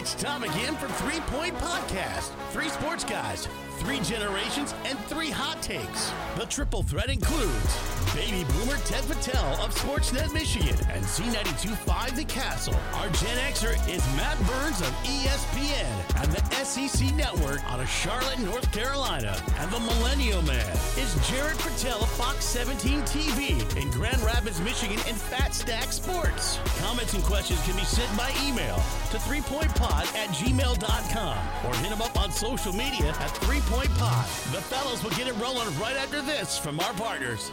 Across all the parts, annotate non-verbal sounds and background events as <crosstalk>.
It's time again for Three Point Podcast. Three sports guys, three generations, and three hot takes. The triple threat includes baby boomer Ted Patel of Sportsnet Michigan and Z92.5 The Castle. Our Gen Xer is Matt Burns of ESPN and the SEC Network out of Charlotte, North Carolina. And the Millennial Man is Jared Patel of Fox 17 TV in Grand Rapids, Michigan and Fat Stack Sports. Comments and questions can be sent by email to threepointpod at gmail.com or hit them up on social media at Three Point Pod. The fellows will get it rolling right after this from our partners.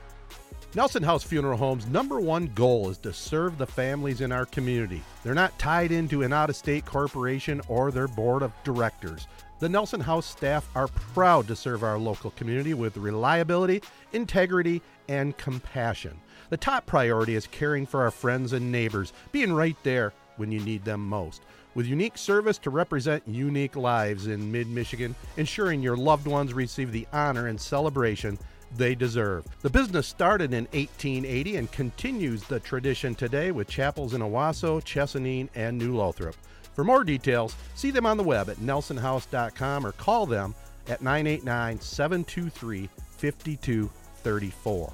Nelson House Funeral Home's number one goal is to serve the families in our community. They're not tied into an out of state corporation or their board of directors. The Nelson House staff are proud to serve our local community with reliability, integrity, and compassion. The top priority is caring for our friends and neighbors, being right there when you need them most. With unique service to represent unique lives in mid Michigan, ensuring your loved ones receive the honor and celebration they deserve. The business started in 1880 and continues the tradition today with chapels in Owosso, Chesaning, and New Lothrop. For more details, see them on the web at nelsonhouse.com or call them at 989 723 5234.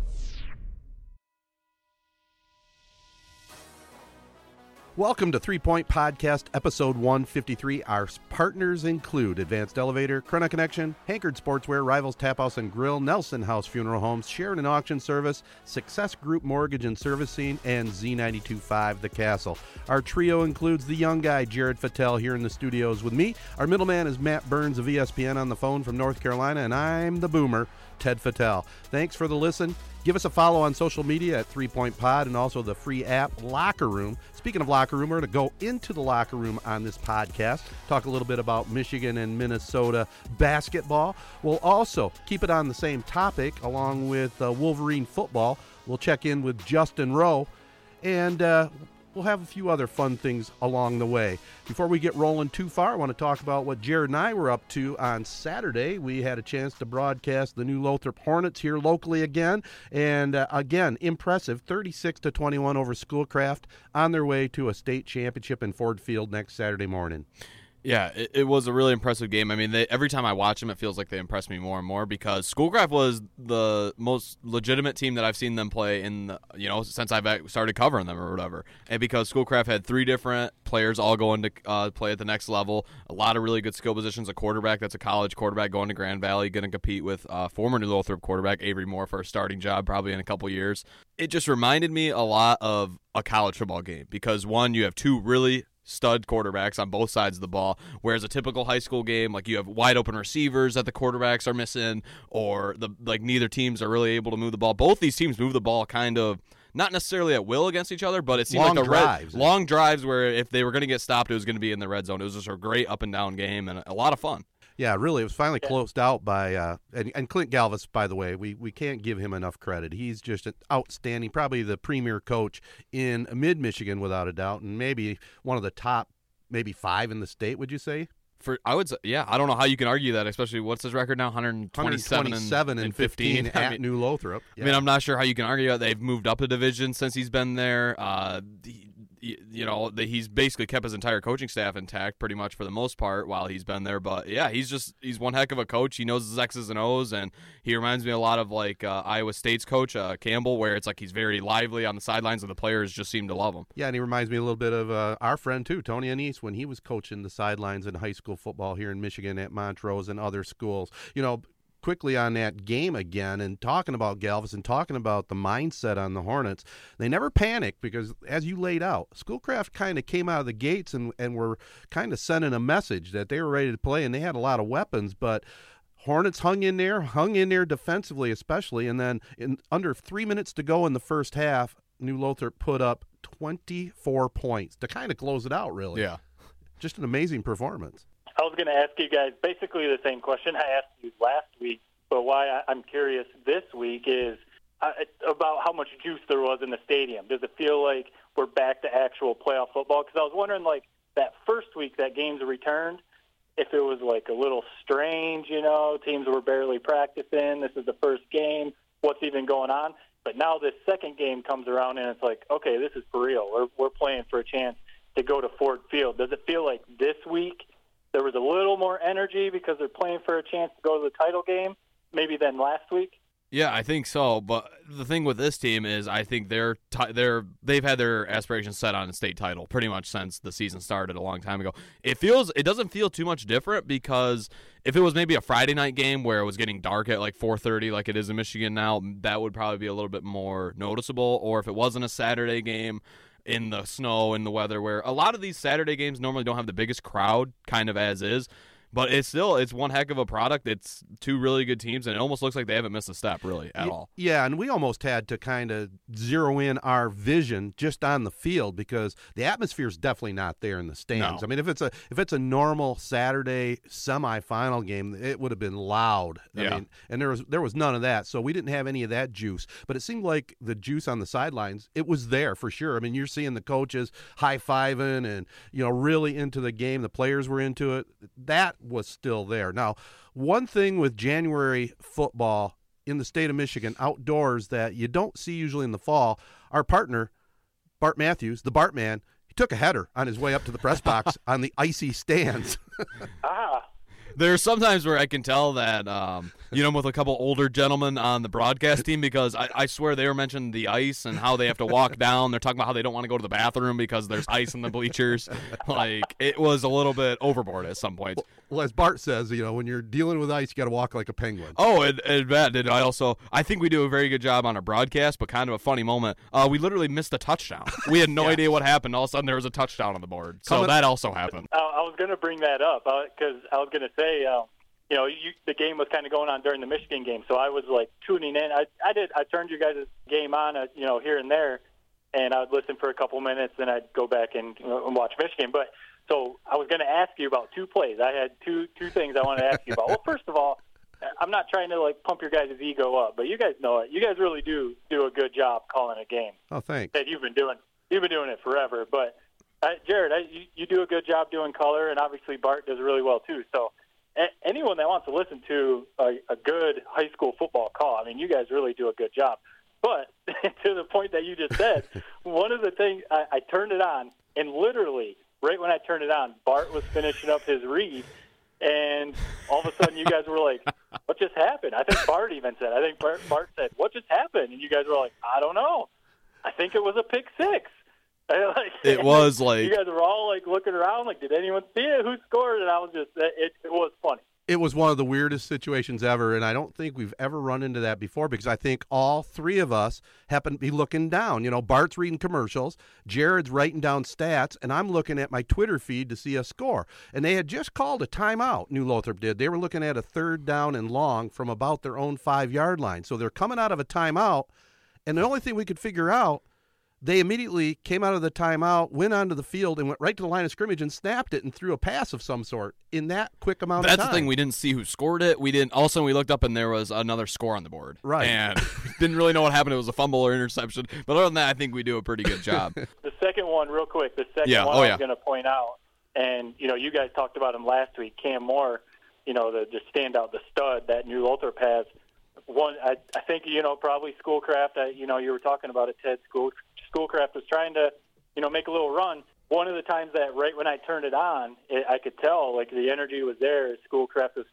Welcome to Three Point Podcast, episode 153. Our partners include Advanced Elevator, Corunna Connection, Hankered Sportswear, Rivals Tap House and Grill, Nelson House Funeral Homes, Sheridan Auction Service, Success Group Mortgage and Servicing, and Z925 The Castle. Our trio includes the young guy, Jared Fattel, here in the studios with me. Our middleman is Matt Burns of ESPN on the phone from North Carolina, and I'm the boomer, Ted Fattel. Thanks for the listen. Give us a follow on social media at Three Point Pod and also the free app Locker Room. Speaking of locker room, we're going to go into the locker room on this podcast, talk a little bit about Michigan and Minnesota basketball. We'll also keep it on the same topic along with uh, Wolverine football. We'll check in with Justin Rowe and uh, we'll have a few other fun things along the way. Before we get rolling too far, I want to talk about what Jared and I were up to on Saturday. We had a chance to broadcast the new Lothrop Hornets here locally again, and uh, again, impressive 36 to 21 over Schoolcraft on their way to a state championship in Ford Field next Saturday morning. Yeah, it, it, was a really impressive game. I mean, they, every time I watch them, it feels like they impress me more and more because Schoolcraft was the most legitimate team that I've seen them play in, the, you know, since I've started covering them or whatever. And because Schoolcraft had three different players all going to uh, play at the next level, a lot of really good skill positions. A quarterback that's a college quarterback going to Grand Valley, going to compete with uh, former New Lothrop quarterback Avery Moore for a starting job probably in a couple years. It just reminded me a lot of a college football game because one, you have two really stud quarterbacks on both sides of the ball. Whereas a typical high school game, like you have wide open receivers that the quarterbacks are missing, or the like neither teams are really able to move the ball. Both these teams move the ball kind of not necessarily at will against each other, but it seemed long like the drives. Red, long drives where if they were going to get stopped, it was going to be in the red zone. It was just a great up and down game and a lot of fun. Yeah, really, it was finally closed out by uh, and, and Clint Galvis. By the way, we we can't give him enough credit. He's just an outstanding, probably the premier coach in mid Michigan without a doubt, and maybe one of the top, maybe five in the state. Would you say? For I would say, yeah, I don't know how you can argue that, especially what's his record now, 127, 127 and, and 15, 15 <laughs> I at mean, New Lothrop. I mean, I'm not sure how you can argue that they've moved up a division since he's been there. Uh, he, you know that he's basically kept his entire coaching staff intact pretty much for the most part while he's been there. But yeah, he's just he's one heck of a coach. He knows his X's and O's, and he reminds me a lot of like uh, Iowa State's coach uh, Campbell, where it's like he's very lively on the sidelines, and the players just seem to love him. Yeah, and he reminds me a little bit of uh, our friend too, Tony Annese, when he was coaching the sidelines in high school football here in Michigan at Montrose and other schools. You know, quickly on that game again and talking about Galveston and talking about the mindset on the Hornets. They never panicked because, as you laid out, Schoolcraft kind of came out of the gates and, and were kind of sending a message that they were ready to play and they had a lot of weapons, but. Hornets hung in there, hung in there defensively, especially, and then in under three minutes to go in the first half, New Lothrop put up 24 points to kind of close it out. Really, Yeah. just an amazing performance. Was going to ask you guys basically the same question I asked you last week, but why I'm curious this week is uh, about how much juice there was in the stadium. Does it feel like we're back to actual playoff football? Because I was wondering, like that first week that games returned, if it was like a little strange, you know, teams were barely practicing. This is the first game. What's even going on? But now this second game comes around and it's like, okay, this is for real. We're we're playing for a chance to go to Ford Field. Does it feel like this week there was a little more energy because they're playing for a chance to go to the title game, maybe than last week? Yeah, I think so. But the thing with this team is, I think they're ti they're they've had their aspirations set on a state title pretty much since the season started a long time ago. It feels it doesn't feel too much different because if it was maybe a Friday night game where it was getting dark at like 4:30 like it is in Michigan now, that would probably be a little bit more noticeable. Or if it wasn't a Saturday game in the snow and the weather, where a lot of these Saturday games normally don't have the biggest crowd, kind of as is. But it's still it's one heck of a product. It's two really good teams, and it almost looks like they haven't missed a step really at all. Yeah, and we almost had to kind of zero in our vision just on the field because the atmosphere is definitely not there in the stands. No. I mean, if it's a if it's a normal Saturday semifinal game, it would have been loud. I Yeah. mean, and there was there was none of that, so we didn't have any of that juice. But it seemed like the juice on the sidelines, it was there for sure. I mean, you're seeing the coaches high fiving and you know really into the game. The players were into it. That was still there. Now, one thing with January football in the state of Michigan outdoors that you don't see usually in the fall. Our partner, Bart Matthews, the Bart man, he took a header on his way up to the press box <laughs> on the icy stands. Ah, There's sometimes where I can tell that, um, you know, I'm with a couple older gentlemen on the broadcast team because I, I swear they were mentioning the ice and how they have to walk down. They're talking about how they don't want to go to the bathroom because there's ice in the bleachers. Like it was a little bit overboard at some points. well, as Bart says, you know, when you're dealing with ice, you got to walk like a penguin. Oh, and, and Matt, did I also? I think we do a very good job on our broadcast, but kind of a funny moment. Uh, we literally missed a touchdown. We had no <laughs> idea what happened. All of a sudden, there was a touchdown on the board. So Coming- that also happened. I, I was going to bring that up because I was going to say, um, you know, you, the game was kind of going on during the Michigan game, so I was like tuning in. I, I did. I turned you guys' game on, uh, you know, here and there, and I'd listen for a couple minutes, then I'd go back and, you know, and watch Michigan. But so I was going to ask you about two plays. I had two two things I wanted to ask you about. Well, first of all, I'm not trying to like pump your guys' ego up, but you guys know it. You guys really do do a good job calling a game Oh, thanks. that you've been doing. You've been doing it forever, but uh, Jared, I, you, you do a good job doing color, and obviously Bart does really well too. So, a- anyone that wants to listen to a, a good high school football call, I mean, you guys really do a good job. But <laughs> to the point that you just said, <laughs> one of the things I, I turned it on, and literally right when I turned it on, Bart was finishing up his read, and all of a sudden you guys were like, "What just happened?" I think Bart even said. I think Bart, Bart said, "What just happened?" And you guys were like, "I don't know. I think it was a pick six. <laughs> like, It was like you guys were all like looking around, like, "Did anyone see it? Who scored?" And I was just, it, it was funny. It was one of the weirdest situations ever, and I don't think we've ever run into that before because I think all three of us happen to be looking down. You know, Bart's reading commercials, Jared's writing down stats, and I'm looking at my Twitter feed to see a score. And they had just called a timeout, New Lothrop did. They were looking at a third down and long from about their own five yard line. So they're coming out of a timeout, and the only thing we could figure out they immediately came out of the timeout, went onto the field, and went right to the line of scrimmage and snapped it and threw a pass of some sort in that quick amount That's of time. That's the thing. We didn't see who scored it. We didn't. Also, we looked up and there was another score on the board. Right. And <laughs> didn't really know what happened. It was a fumble or interception. But other than that, I think we do a pretty good job. <laughs> The second one, real quick. The second Yeah, one oh, I yeah. was going to point out, and you know, you guys talked about him last week. Cam Moore, you know, the just standout, the stud that New Lothrop has. One, I, I think you know, probably Schoolcraft. I, you know, you were talking about it, Ted. School Schoolcraft was trying to you know, make a little run. One of the times that right when I turned it on, it, I could tell like the energy was there. Schoolcraft was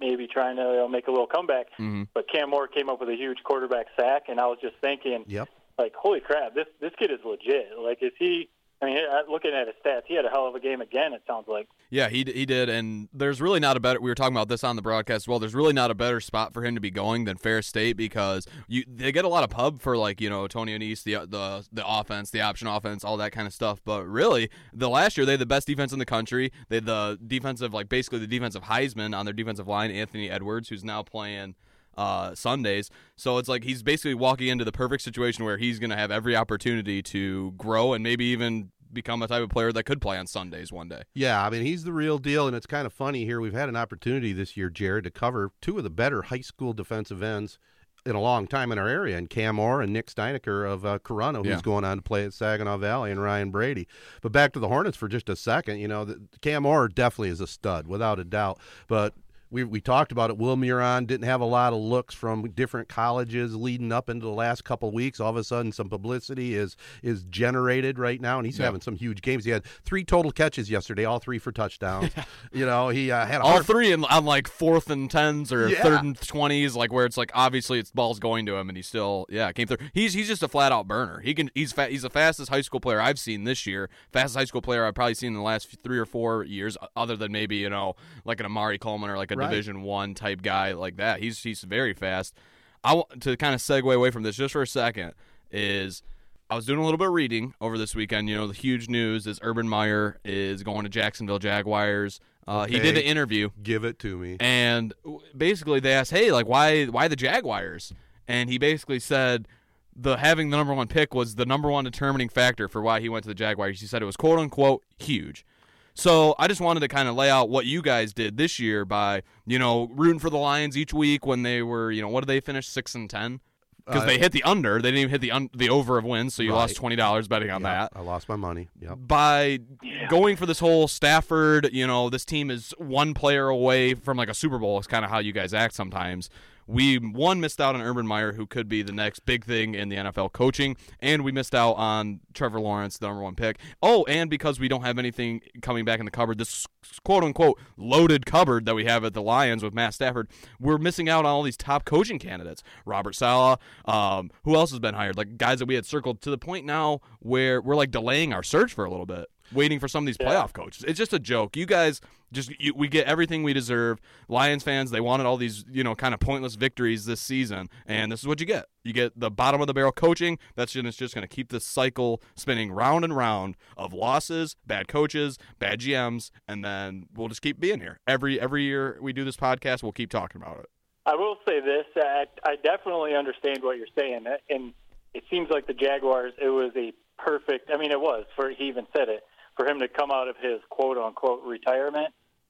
maybe trying to you know, make a little comeback, Mhm. but Cam Moore came up with a huge quarterback sack, and I was just thinking, Yep. like, holy crap, this this kid is legit. Like, is he? I mean, looking at his stats, he had a hell of a game again. It sounds like. Yeah, he he did, and there's really not a better. We were talking about this on the broadcast as well. There's really not a better spot for him to be going than Ferris State because you they get a lot of pub for like you know Tony Annese, the the the offense, the option offense, all that kind of stuff. But really, the last year they had the best defense in the country. They had the defensive like basically the defensive Heisman on their defensive line, Anthony Edwards, who's now playing uh, Sundays. So it's like he's basically walking into the perfect situation where he's going to have every opportunity to grow and maybe even become a type of player that could play on Sundays one day. Yeah, I mean he's the real deal, and it's kind of funny here. We've had an opportunity this year, Jared, to cover two of the better high school defensive ends in a long time in our area, and Cam Moore and Nick Steinecker of uh, Corunna, who's Yeah. going on to play at Saginaw Valley, and Ryan Brady. But back to the Hornets for just a second. You know, the, Cam Moore definitely is a stud, without a doubt. But we, we talked about it. Will Muron didn't have a lot of looks from different colleges leading up into the last couple of weeks. All of a sudden, some publicity is is generated right now, and he's Yeah. having some huge games. He had three total catches yesterday, all three for touchdowns. <laughs> you know, he uh, had a all three in, on like fourth and tens or Yeah. third and twenties, like where it's like obviously it's balls going to him, and he still yeah came through. He's he's just a flat out burner. He can he's fa- he's the fastest high school player I've seen this year. Fastest high school player I've probably seen in the last three or four years, other than maybe you know like an Amari Coleman or like a Right. Division One type guy like that. He's he's very fast. I want to kind of segue away from this just for a second. Is I was doing a little bit of reading over this weekend. You know, the huge news is Urban Meyer is going to Jacksonville Jaguars. Uh, He did an interview, give it to me. and basically they asked, "Hey, like why why the Jaguars?" And he basically said the having the number one pick was the number one determining factor for why he went to the Jaguars. He said it was quote unquote huge. So I just wanted to kind of lay out what you guys did this year by you know rooting for the Lions each week when they were you know what did they finish six and ten because Uh, they hit the under they didn't even hit the un- the over of wins so you lost twenty dollars betting on Yep, that I lost my money. Yep. by going for this whole Stafford, you know, this team is one player away from like a Super Bowl. Is kind of how you guys act sometimes. We one missed out on Urban Meyer, who could be the next big thing in the NFL coaching, and we missed out on Trevor Lawrence, the number one pick. Oh, and because we don't have anything coming back in the cupboard, this quote unquote loaded cupboard that we have at the Lions with Matt Stafford, we're missing out on all these top coaching candidates. Robert Saleh, um, who else has been hired? Like guys that we had circled to the point now where we're like delaying our search for a little bit, waiting for some of these playoff coaches. It's just a joke. You guys just you, we get everything we deserve. Lions fans, they wanted all these you know kind of pointless victories this season, and this is what you get. You get the bottom of the barrel coaching. That's just, just going to keep this cycle spinning round and round of losses, bad coaches, bad GMs, and then we'll just keep being here every every year we do this podcast. We'll keep talking about it. I will say this: uh, I, I definitely understand what you're saying, uh, and it seems like the Jaguars. It was a perfect. I mean, it was for he even said it for him to come out of his quote unquote retirement.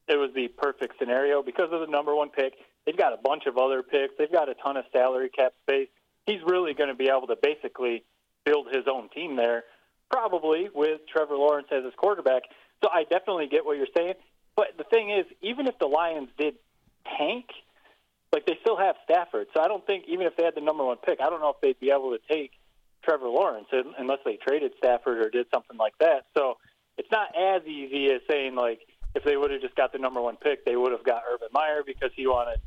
It was the perfect scenario because of the number one pick. They've got a bunch of other picks. They've got a ton of salary cap space. He's really going to be able to basically build his own team there, probably with Trevor Lawrence as his quarterback. So I definitely get what you're saying. But the thing is, even if the Lions did tank, like they still have Stafford. So I don't think even if they had the number one pick, I don't know if they'd be able to take Trevor Lawrence unless they traded Stafford or did something like that. So it's not as easy as saying like if they would have just got the number one pick, they would have got Urban Meyer because he wanted,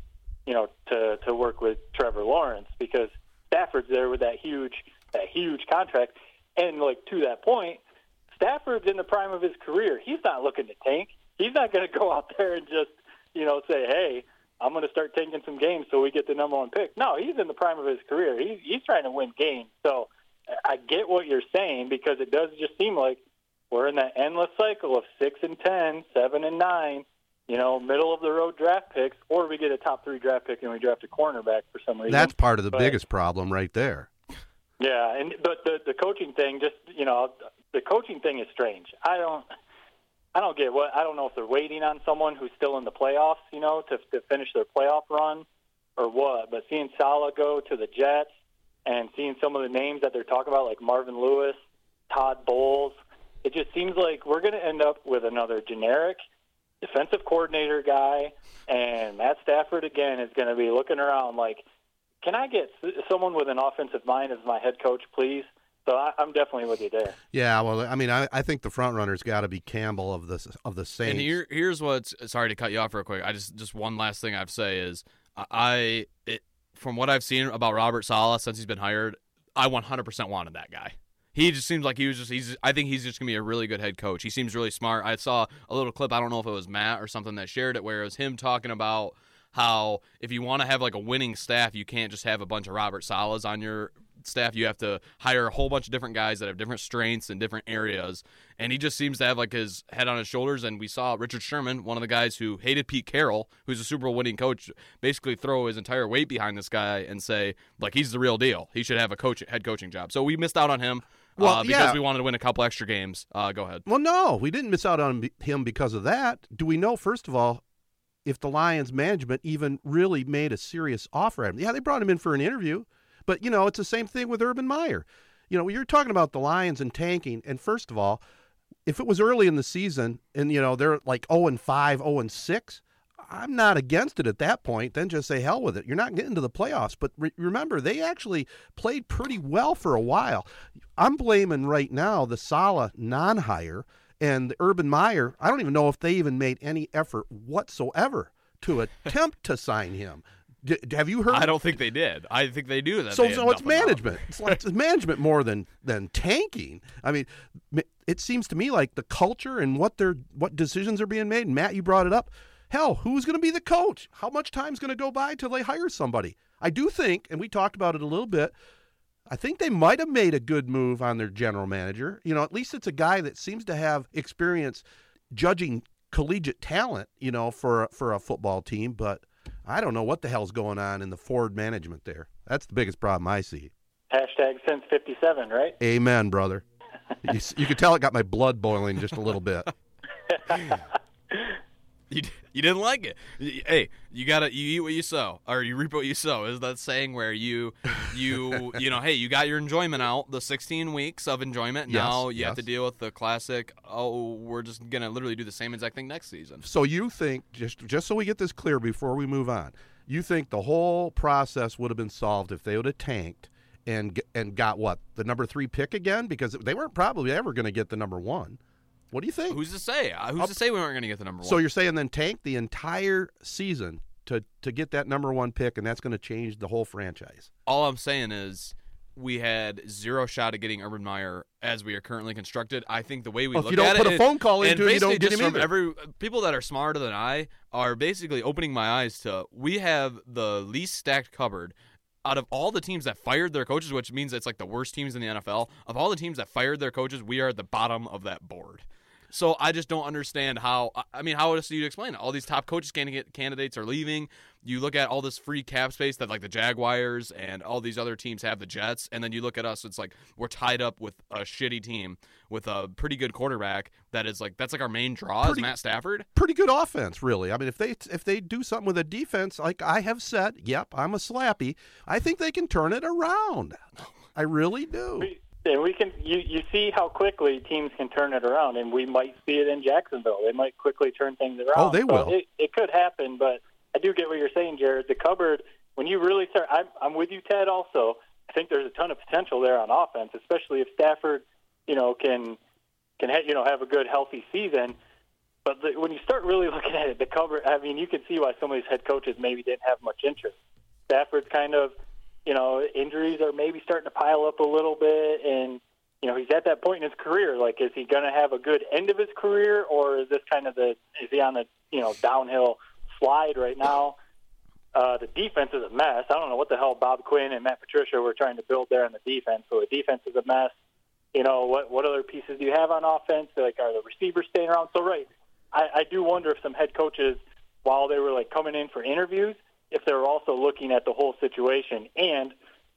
you know, to to work with Trevor Lawrence because Stafford's there with that huge that huge contract. And like to that point, Stafford's in the prime of his career. He's not looking to tank. He's not going <laughs> to go out there and just, you know, say, "Hey, I'm going to start tanking some games so we get the number one pick." No, he's in the prime of his career. He's he's trying to win games. So I get what you're saying because it does just seem like we're in that endless cycle of six and ten, seven and nine, you know, middle of the road draft picks, or we get a top three draft pick and we draft a cornerback for some reason. That's part of the But- biggest problem right there. yeah, and but the the coaching thing, just you know, the coaching thing is strange. I don't, I don't get what I don't know if they're waiting on someone who's still in the playoffs, you know, to to finish their playoff run, or what. But seeing Saleh go to the Jets and seeing some of the names that they're talking about, like Marvin Lewis, Todd Bowles, it just seems like we're going to end up with another generic defensive coordinator guy, and Matt Stafford again is going to be looking around like, can I get someone with an offensive mind as my head coach, please? So I, I'm definitely with you there. Yeah, well, I mean, I, I think the front runner's got to be Campbell of the of the Saints. And here, here's what's sorry to cut you off real quick. I just just one last thing I have say is I it, from what I've seen about Robert Saleh since he's been hired, I 100% wanted that guy. He just seems like he was just he's I think he's just gonna be a really good head coach. He seems really smart. I saw a little clip. I don't know if it was Matt or something that shared it where it was him talking about how if you want to have like a winning staff, you can't just have a bunch of Robert Salehs on your staff. You have to hire a whole bunch of different guys that have different strengths in different areas. And he just seems to have like his head on his shoulders. And we saw Richard Sherman, one of the guys who hated Pete Carroll, who's a Super Bowl winning coach, basically throw his entire weight behind this guy and say like he's the real deal. He should have a coach head coaching job. So we missed out on him. Well, uh, because yeah. we wanted to win a couple extra games. Uh, go ahead. Well, no, we didn't miss out on him because of that. Do we know, first of all, if the Lions management even really made a serious offer at him? Yeah, they brought him in for an interview, but you know, it's the same thing with Urban Meyer. You know, you're talking about the Lions and tanking, and first of all, if it was early in the season and you know they're like 0 and 5, 0 and 6, I'm not against it at that point. Then just say hell with it. You're not getting to the playoffs. But re- remember, they actually played pretty well for a while. I'm blaming right now the Saleh non-hire and the Urban Meyer. I don't even know if they even made any effort whatsoever to <laughs> attempt to sign him. D- have you heard? I don't think they did. I think they knew that. So, so it's nothing about him. management. It's like it's <laughs> management more than than tanking. I mean, it seems to me like the culture and what they're what decisions are being made. Matt, you brought it up. Hell, who's going to be the coach? How much time's going to go by till they hire somebody? I do think, and we talked about it a little bit. I think they might have made a good move on their general manager. You know, at least it's a guy that seems to have experience judging collegiate talent. You know, for for a football team, but I don't know what the hell's going on in the Ford management there. That's the biggest problem I see. Hashtag since '57, right? Amen, brother. you, you could tell it got my blood boiling just a little bit. <laughs> You, you didn't like it. Hey, you gotta you eat what you sow, or you reap what you sow. Is that saying where you you <laughs> you know, hey, you got your enjoyment out, the 16 weeks of enjoyment. Yes, now you have to deal with the classic. Oh, we're just gonna literally do the same exact thing next season. So you think just just so we get this clear before we move on, you think the whole process would have been solved if they would have tanked and and got what the number three pick again because they weren't probably ever going to get the number one. What do you think? Who's to say? Uh, Who's Up- to say we weren't gonna get the number one? so you're saying then tank the entire season to to get that number one pick, and that's going to change the whole franchise. all I'm saying is we had zero shot at getting Urban Meyer as we are currently constructed. I think the way we Well, if look you don't at put it, a phone call and into it, you don't get him either. every people that are smarter than I are basically opening my eyes to we have the least stacked cupboard out of all the teams that fired their coaches, which means it's like the worst teams in the NFL. Of all the teams that fired their coaches, we are at the bottom of that board. So I just don't understand how. I- I mean, how else do you explain it? All these top coaches candidate candidates are leaving. You look at all this free cap space that like the Jaguars and all these other teams have, the Jets, and then you look at us. It's like we're tied up with a shitty team with a pretty good quarterback. That is like that's like our main draw Pretty- is Matt Stafford. pretty good offense, really. I mean, if they if they do something with a defense, like I have said, yep, I'm a slappy. I think they can turn it around. <laughs> I really do. And we can you you see how quickly teams can turn it around, and we might see it in Jacksonville. They might quickly turn things around. Oh, they So will. It, it could happen, but I do get what you're saying, Jared. The cupboard, when you really start, I'm I'm with you, Ted. Also, I think there's a ton of potential there on offense, especially if Stafford, you know, can can ha- you know have a good healthy season. But the, when you start really <laughs> looking at it, the cover, I mean, you can see why some of these head coaches maybe didn't have much interest. Stafford's kind of, you know, injuries are maybe starting to pile up a little bit, and you know he's at that point in his career. Like, is he going to have a good end of his career, or is this kind of the is he on the you know downhill slide right now? Uh, the defense is a mess. I don't know what the hell Bob Quinn and Matt Patricia were trying to build there in the defense. So the defense is a mess. You know what? What other pieces do you have on offense? Like, are the receivers staying around? So right, I, I do wonder if some head coaches, while they were like coming in for interviews, if they were also looking at the whole situation and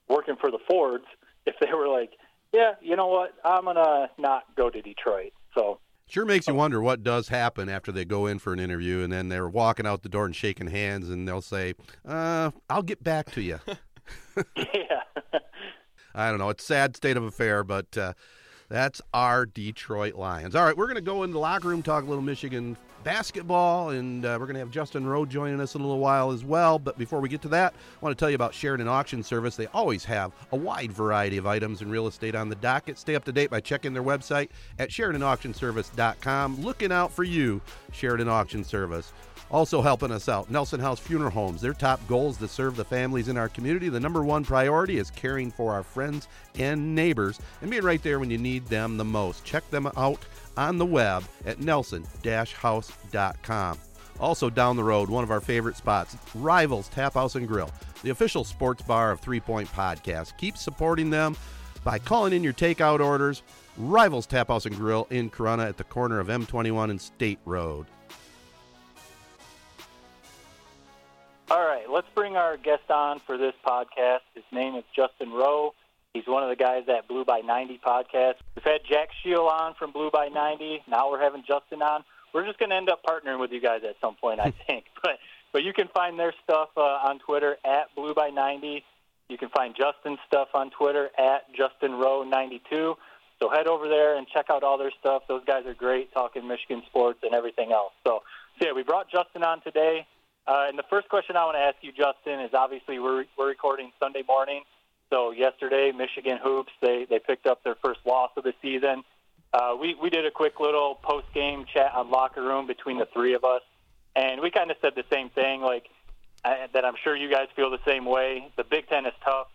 working for the Fords, if they were like, yeah, you know what, I'm gonna not go to Detroit. So Sure makes you wonder what does happen after they go in for an interview and then they're walking out the door and shaking hands and they'll say, uh, "I'll get back to you." <laughs> yeah, <laughs> I don't know. It's a sad state of affair, but uh, That's our Detroit Lions. All right, we're going to go in the locker room, talk a little Michigan basketball, and uh, we're going to have Justin Rowe joining us in a little while as well. But before we get to that, I want to tell you about Sheridan Auction Service. They always have a wide variety of items in real estate on the docket. Stay up to date by checking their website at SheridanAuctionService.com. Looking out for you, Sheridan Auction Service. Also helping us out, Nelson House Funeral Homes. Their top goal is to serve the families in our community. The number one priority is caring for our friends and neighbors and being right there when you need them the most. Check them out on the web at nelson-house.com. Also down the road, one of our favorite spots, Rivals Tap House and Grill, the official sports bar of Three Point Podcast. Keep supporting them by calling in your takeout orders. Rivals Tap House and Grill in Corunna at the corner of M21 and State Road. All right, let's bring our guest on for this podcast. His name is Justin Rowe. He's one of the guys at Blue by 90 podcast. We've had Jack Shield on from Blue by 90. Now we're having Justin on. We're just going to end up partnering with you guys at some point, I <laughs> think. but but you can find their stuff uh, on Twitter at Blue by 90. You can find Justin's stuff on Twitter at Justin Rowe 92. So head over there and check out all their stuff. Those guys are great talking Michigan sports and everything else. So, so yeah, we brought Justin on today. Uh, and the first question I want to ask you, Justin, is obviously we're, we're recording Sunday morning. So yesterday, Michigan hoops they they picked up their first loss of the season. Uh, we we did a quick little post game chat on locker room between the three of us, and we kind of said the same thing, like uh, that. I'm sure you guys feel the same way. The Big Ten is tough.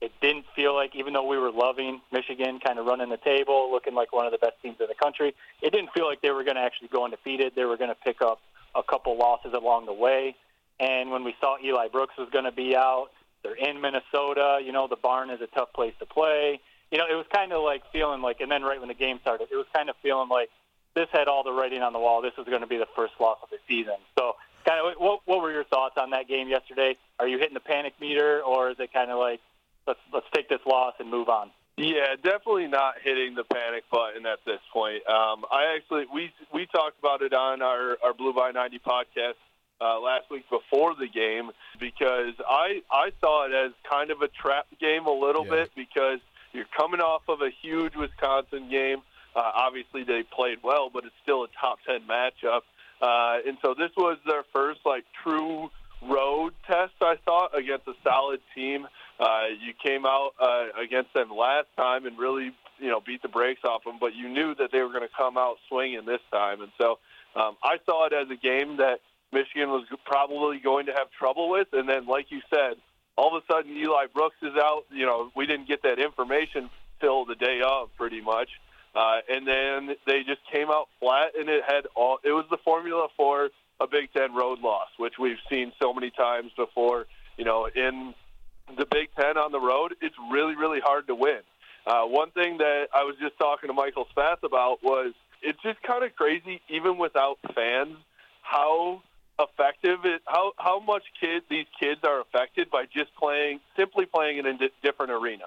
It didn't feel like, even though we were loving Michigan, kind of running the table, looking like one of the best teams in the country, it didn't feel like they were going to actually go undefeated. They were going to pick up a couple losses along the way. And when we saw Eli Brooks was going to be out, they're in Minnesota. You know, the barn is a tough place to play. You know, it was kind of like feeling like, and then right when the game started, it was kind of feeling like this had all the writing on the wall. This was going to be the first loss of the season. So, kind of, what, what were your thoughts on that game yesterday? Are you hitting the panic meter, or is it kind of like, let's let's take this loss and move on? Yeah, definitely not hitting the panic button at this point. Um, I actually we we talked about it on our our Blue by ninety podcast uh, last week before the game because I I saw it as kind of a trap game a little Yeah. bit because you're coming off of a huge Wisconsin game. Uh, obviously, they played well, but it's still a top ten matchup, uh, and so this was their first like true road test. I thought against a solid team. Uh, you came out uh, against them last time and really you know beat the brakes off them, but you knew that they were going to come out swinging this time, and so um, I saw it as a game that Michigan was probably going to have trouble with. And then, like you said, all of a sudden Eli Brooks is out. You know, we didn't get that information till the day of, pretty much. Uh, and then they just came out flat, and it had all. It was the formula for a Big Ten road loss, which we've seen so many times before. You know, in the Big Ten on the road, it's really, really hard to win. Uh, one thing that I was just talking to Michael Spath about was it's just kind of crazy, even without fans, how effective it, how how much kids these kids are affected by just playing, simply playing in a di- different arena,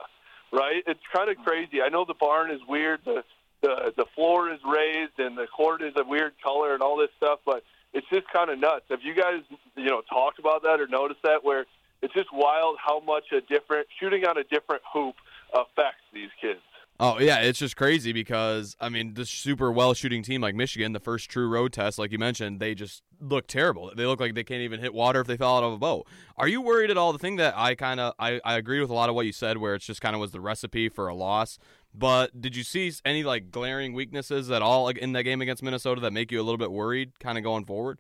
right? It's kind of crazy. I know the barn is weird, the the the floor is raised, and the court is a weird color, and all this stuff, but it's just kind of nuts. Have you guys, you know, talked about that or noticed that where it's just wild how much a different shooting on a different hoop affects these kids. Oh yeah, it's just crazy because I mean, this super well shooting team like Michigan, the first true road test, like you mentioned, they just look terrible. They look like they can't even hit water if they fell out of a boat. Are you worried at all? The thing that I kind of I, I agree with a lot of what you said, where it's just kind of was the recipe for a loss. But did you see any like glaring weaknesses at all in that game against Minnesota that make you a little bit worried, kind of going forward?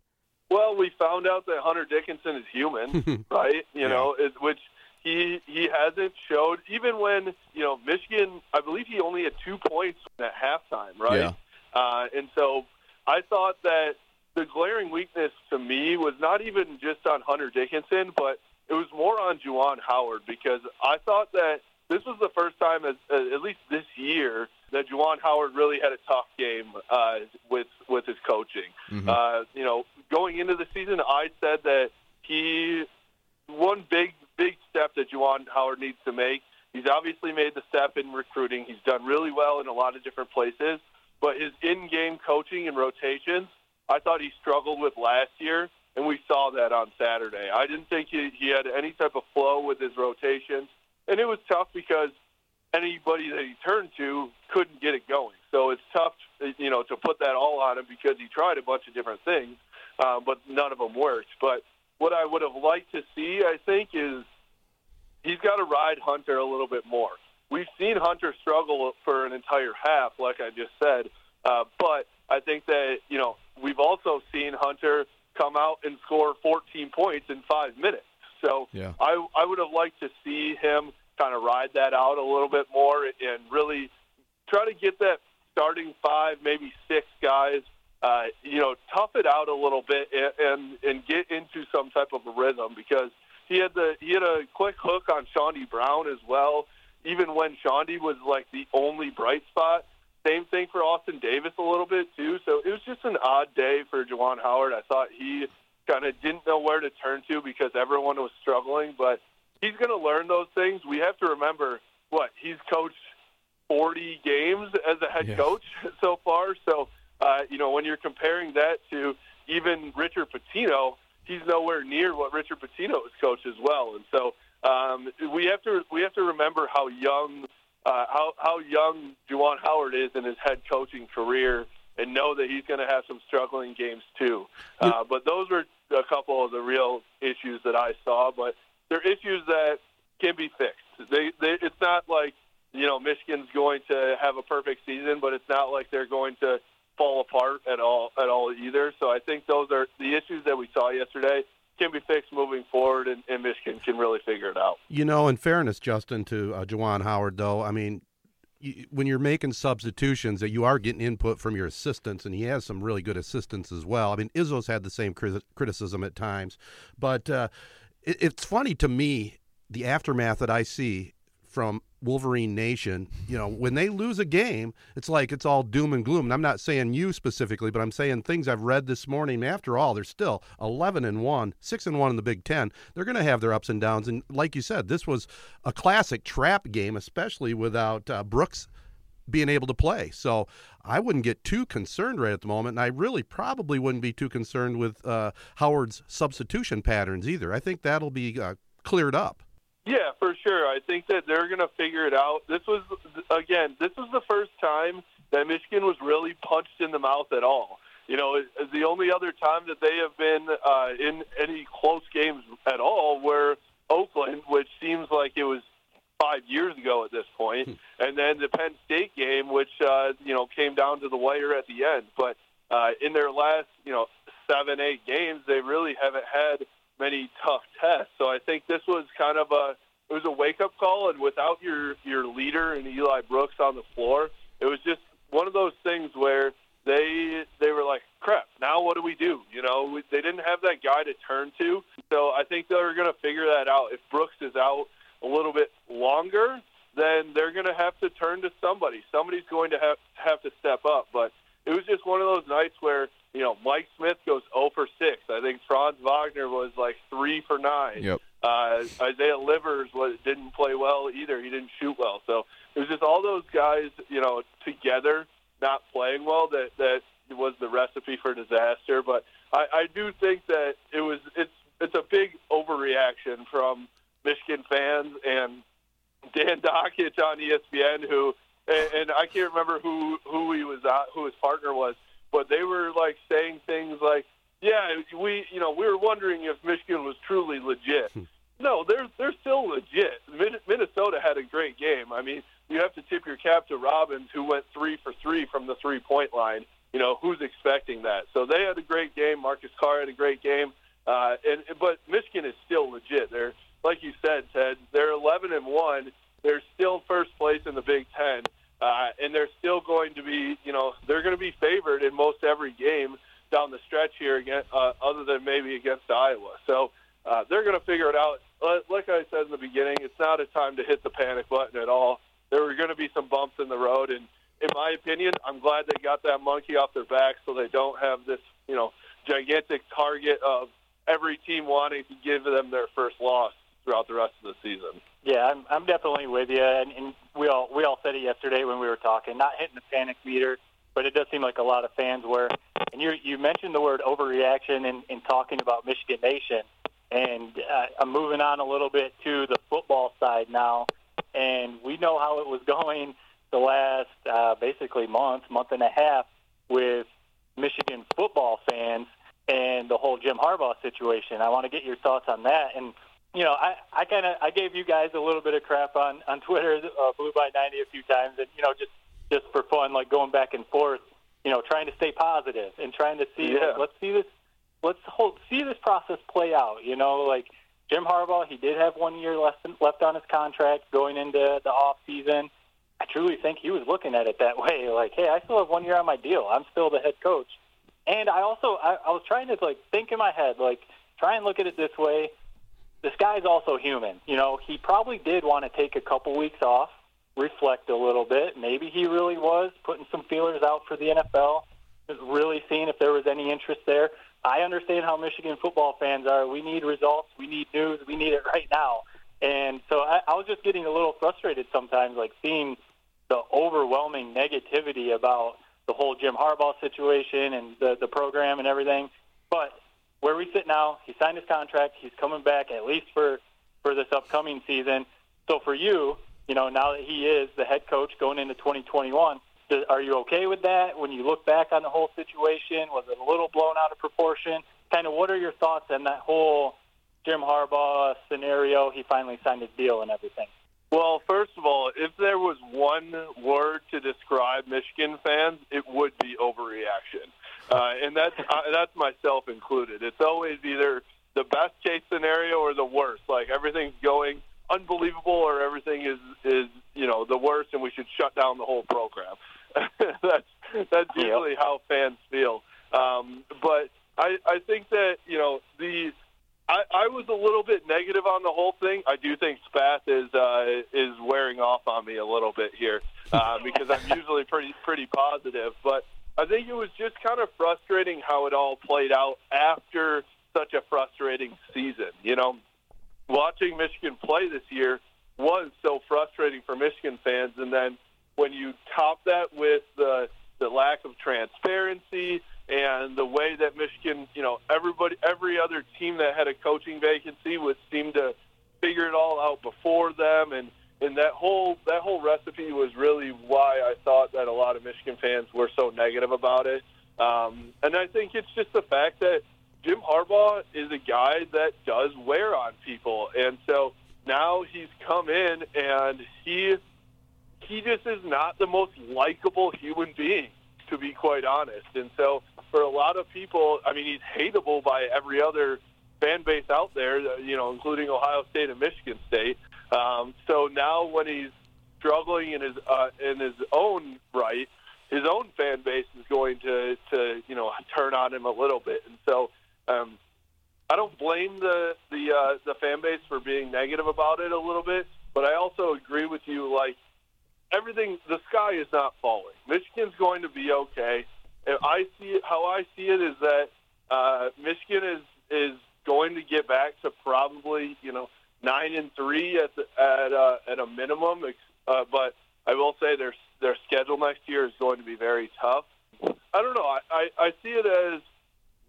Well, we found out that Hunter Dickinson is human, <laughs> right? You know, it, which he he hasn't showed even when you know Michigan. I believe he only had two points at halftime, right? Yeah. Uh, and so I thought that the glaring weakness to me was not even just on Hunter Dickinson, but it was more on Juwan Howard because I thought that this was the first time, as, uh, at least this year, that Juwan Howard really had a tough game uh, with with his coaching. Mhm. Uh, you know, going into the season, I said that he one big big step that Juwan Howard needs to make. He's obviously made the step in recruiting. He's done really well in a lot of different places, but his in-game coaching and rotations, I thought he struggled with last year, and we saw that on Saturday. I didn't think he, he had any type of flow with his rotations, and it was tough because anybody that he turned to couldn't get it going. So it's tough, you know, to put that all on him because he tried a bunch of different things, uh, but none of them worked. But what I would have liked to see, I think, is he's got to ride Hunter a little bit more. We've seen Hunter struggle for an entire half, like I just said, uh, but I think that you know we've also seen Hunter come out and score 14 points in five minutes. So Yeah. I I would have liked to see him kind of ride that out a little bit more and really try to get that starting five, maybe six guys, uh, you know, tough it out a little bit and, and and get into some type of a rhythm because he had the he had a quick hook on Chaundee Brown as well. Even when Chaundee was like the only bright spot, same thing for Austin Davis a little bit too. So it was just an odd day for Juwan Howard. I thought he kind of didn't know where to turn to because everyone was struggling, but he's going to learn those things. We have to remember what he's coached 40 games as a head Yeah. coach <laughs> so far. So, uh, you know, when you're comparing that to even Richard Pitino, he's nowhere near what Richard Pitino has coached as well. And so um, we have to we have to remember how young uh, how how young Juwan Howard is in his head coaching career, and know that he's going to have some struggling games too. Uh, but those were a couple of the real issues that I saw. But they're issues that can be fixed. They, they it's not like you know Michigan's going to have a perfect season, but it's not like they're going to fall apart at all at all either. So I think those are the issues that we saw yesterday can be fixed moving forward, and, and Michigan can really figure it out. You know, in fairness, Justin, to uh, Juwan Howard, though, I mean, you, when you're making substitutions, that you are getting input from your assistants, and he has some really good assistants as well. I mean, Izzo's had the same cri- criticism at times, but uh, it, it's funny to me the aftermath that I see from Wolverine Nation. You know, when they lose a game, it's like it's all doom and gloom. And I'm not saying you specifically, but I'm saying things I've read this morning. After all, they're still 11 and one, six and one in the Big Ten. They're going to have their ups and downs. And like you said, this was a classic trap game, especially without uh, Brooks being able to play. So I wouldn't get too concerned right at the moment, and I really probably wouldn't be too concerned with uh, Howard's substitution patterns either. I think that'll be uh, cleared up. Yeah, for sure. I think that they're going to figure it out. This was, again, this was the first time that Michigan was really punched in the mouth at all. You know, the only other time that they have been uh, in any close games at all were Oakland, which seems like it was five years ago at this point, and then the Penn State game, which uh, you know came down to the wire at the end. But uh, in their last, you know, seven, eight games, they really haven't had many tough tests. So I think this was kind of a it was a wake up call, and without your your leader and Eli Brooks on the floor, it was just one of those things where they they were like, crap. Now what do we do? You know, they didn't have that guy to turn to. So I think they're going to figure that out. If Brooks is out a little bit longer, then they're going to have to turn to somebody. Somebody's going to have have to step up. But it was just one of those nights where you know Mike Smith goes 0 for 6. I think Franz Wagner was like three for nine. Yep. Uh, Isaiah Livers was, didn't play well either. He didn't shoot well. So it was just all those guys, you know, together not playing well that that was the recipe for disaster. But I, I do think that it was it's it's a big overreaction from Michigan fans and Dan Dakich on ESPN, who and, and I can't remember who who he was at, who his partner was, but they were like saying things like, "Yeah, we you know we were wondering if Michigan was truly legit." no, they're they're still legit. Minnesota had a great game. I mean, you have to tip your cap to Robbins, who went three for three from the three point line. You know, who's expecting that? So they had a great game. Marcus Carr had a great game. Uh, and but Michigan is still legit. They're like you said, Ted. They're 11 and one. They're still first place in the Big Ten, uh, and they're still going to be. You know, they're going to be favored in most every game down the stretch here, again, uh, other than maybe against Iowa. So uh, they're going to figure it out. Uh, Like I said in the beginning, it's not a time to hit the panic button at all. There were going to be some bumps in the road, and in my opinion, I'm glad they got that monkey off their back so they don't have this, you know, gigantic target of every team wanting to give them their first loss throughout the rest of the season. Yeah, I'm, I'm definitely with you, and, and we all we all said it yesterday when we were talking. Not hitting the panic meter, but it does seem like a lot of fans were. And you you mentioned the word overreaction in, in talking about Michigan Nation, and uh, I'm moving on a little bit to the football side now. and we know how it was going the last uh, basically month, month and a half with Michigan football fans and the whole Jim Harbaugh situation. I want to get your thoughts on that. And you know, I, I kind of I gave you guys a little bit of crap on on Twitter, uh, Blue by ninety a few times, and you know, just just for fun, like going back and forth, you know, trying to stay positive and trying to see, Yeah. like, let's see this, let's hold, see this process play out. You know, like Jim Harbaugh, he did have one year left left on his contract going into the off season. I truly think he was looking at it that <laughs> way, like, hey, I still have one year on my deal. I'm still the head coach. And I also I, I was trying to like think in my head, like try and look at it this way. This guy's also human. You know, he probably did want to take a couple weeks off, reflect a little bit. Maybe he really was putting some feelers out for the NFL, really seeing if there was any interest there. I understand how Michigan football fans are. We need results. We need news. We need it <laughs> right now. And so I, I was just getting a little frustrated sometimes, like seeing the overwhelming negativity about the whole Jim Harbaugh situation and the, the program and everything. But where we sit now, he signed his contract. He's coming back at least for, for this upcoming season. So for you, you know, now that he is the head coach going into 2021, are you okay with that? When you look back on the whole situation, was it a little blown out of proportion? Kind of what are your thoughts on that whole Jim Harbaugh scenario? He finally signed his deal and everything. Well, first of all, if there was one word to describe Michigan fans, it would be overreaction, uh, and that's uh, that's myself included. It's always either the best case scenario or the worst. Like everything's going unbelievable, or everything is is you know the worst, and we should shut down the whole program. <laughs> that's that's Yep. usually how fans feel. Um, but I I think that you know the I, I was a little bit negative on the whole thing. I do think Spath is uh, is wearing off on me a little bit here uh, because I'm <laughs> usually pretty pretty positive. But I think it was just kind of frustrating how it all played out after such a frustrating season. You know, watching Michigan play this year was so frustrating for Michigan fans, and then when you top that with the the lack of transparency and the way that Michigan, you know, everybody, every other team that had a coaching vacancy would seem to figure it all out before them, and and that whole that whole recipe was really why I thought that a lot of Michigan fans were so negative about it. Um, and I think it's just the fact that Jim Harbaugh is a guy that does wear on people, and so now he's come in and he he just is not the most likable human being, to be quite honest. And so, for a lot of people, I mean, he's hateable by every other fan base out there, uh, you know, including Ohio State and Michigan State. Um, so now, when he's struggling in his uh, in his own right, his own fan base is going to to you know turn on him a little bit. And so, um, I don't blame the the uh, the fan base for being negative about it a little bit, but I also agree with you. Like everything, the sky is not falling. Michigan's going to be okay. And I see it, how I see it is that uh, Michigan is is going to get back to probably you know nine and three at the, at uh, at a minimum. Uh, but I will say their their schedule next year is going to be very tough. I don't know. I, I, I see it as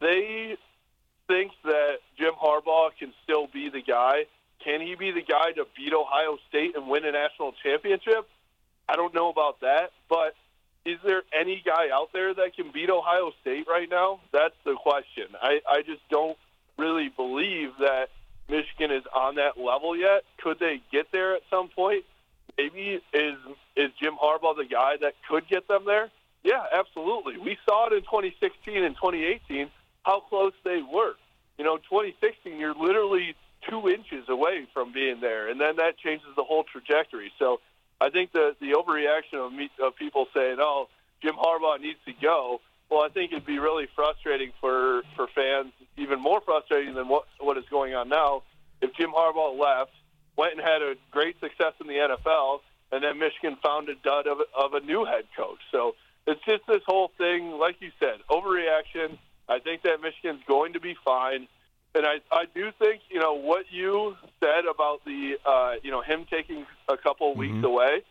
they think that Jim Harbaugh can still be the guy. Can he be the guy to beat Ohio State and win a national championship? I don't know about that, but is there any guy out there that can beat Ohio State right now? That's the question. I, I just don't really believe that Michigan is on that level yet. Could they get there at some point? Maybe is is Jim Harbaugh the guy that could get them there? Yeah, absolutely. We saw it in 2016 and 2018 how close they were. You know, 2016 you're literally two inches away from being there, and then that changes the whole trajectory. So I think the the overreaction of, me, of people saying, "Oh, Jim Harbaugh needs to go." Well, I think it'd be really frustrating for for fans, even more frustrating than what what is going on now. If Jim Harbaugh left, went and had a great success in the NFL, and then Michigan found a dud of of a new head coach. So it's just this whole thing, like you said, overreaction. I think that Michigan's going to be fine. And I, I do think, you know, what you said about the, uh, you know, him taking a couple weeks away.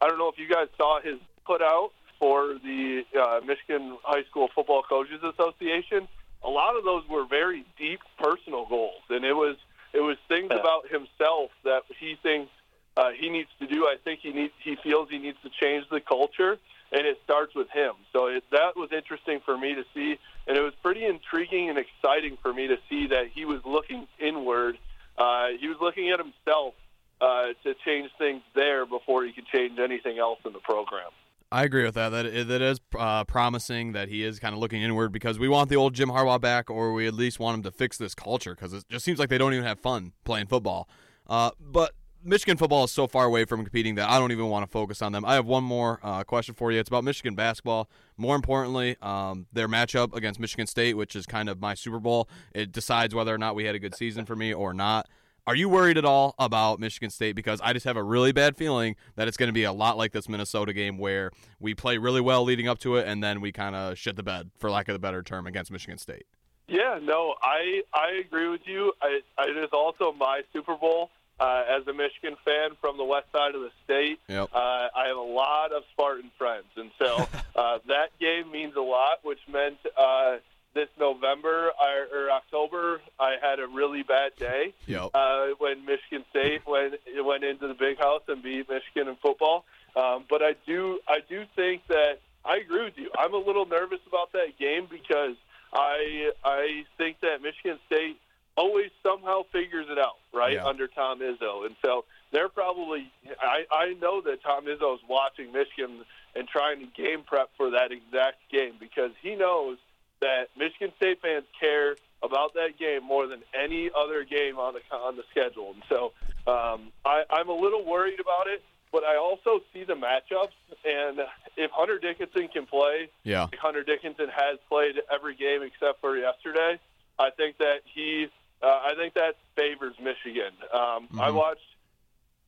I don't know if you guys saw his put out for the uh, Michigan High School Football Coaches Association. A lot of those were very deep personal goals, and it was it was things about himself that he thinks uh, he he needs to do. I think he needs he feels he needs to change the culture, and it starts with him. So it, that was interesting for me to see, and it was pretty intriguing and exciting for me to see that he was looking inward. Uh, he was looking at himself uh, to change things there before he could change anything else in the program. I agree with that. That that is uh, promising that he is kind of looking inward because we want the old Jim Harbaugh back, or we at least want him to fix this culture because it just seems like they don't even have fun playing football. Uh, but Michigan football is so far away from competing that I don't even want to focus on them. I have one more uh, question for you. It's about Michigan basketball. More importantly, um, their matchup against Michigan State, which is kind of my Super Bowl. It decides whether or not we had a good season for me or not. Are you worried at all about Michigan State? Because I just have a really bad feeling that it's going to be a lot like this Minnesota game where we play really well leading up to it and then we kind of shit the bed, for lack of a better term, against Michigan State. Yeah, no, I I agree with you. I, I, it is also my Super Bowl uh, as a Michigan fan from the west side of the state. Yep. Uh, I have a lot of Spartan friends, and so <laughs> uh, that game means a lot, which meant. Uh, this November or, or October, I had a really bad day Yep. uh, when Michigan State went went into the Big House and beat Michigan in football. Um, but I do I do think that I agree with you. I'm a little nervous about that game because I I think that Michigan State always somehow figures it out right Yeah. under Tom Izzo, and so they're probably I I know that Tom Izzo is watching Michigan and trying to game prep for that exact game because he knows that Michigan State fans care about that game more than any other game on the on the schedule, and so um, I, I'm a little worried about it. But I also see the matchups, and if Hunter Dickinson can play, Yeah. like Hunter Dickinson has played every game except for yesterday. I think that he, uh, I think that favors Michigan. Um, I Mhm. watched,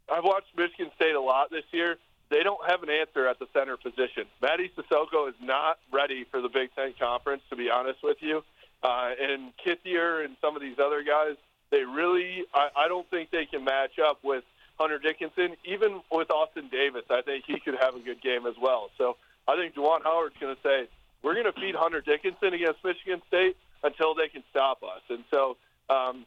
I've watched Michigan State a lot this year. They don't have an answer at the center position. Mady Sissoko is not ready for the Big Ten Conference, to be honest with you. Uh, and Kithier and some of these other guys, they really, I, I don't think they can match up with Hunter Dickinson. Even with Austin Davis, I think he <laughs> could have a good game as well. So I think Juwan Howard's going to say, we're going to feed Hunter Dickinson against Michigan State until they can stop us. And so um,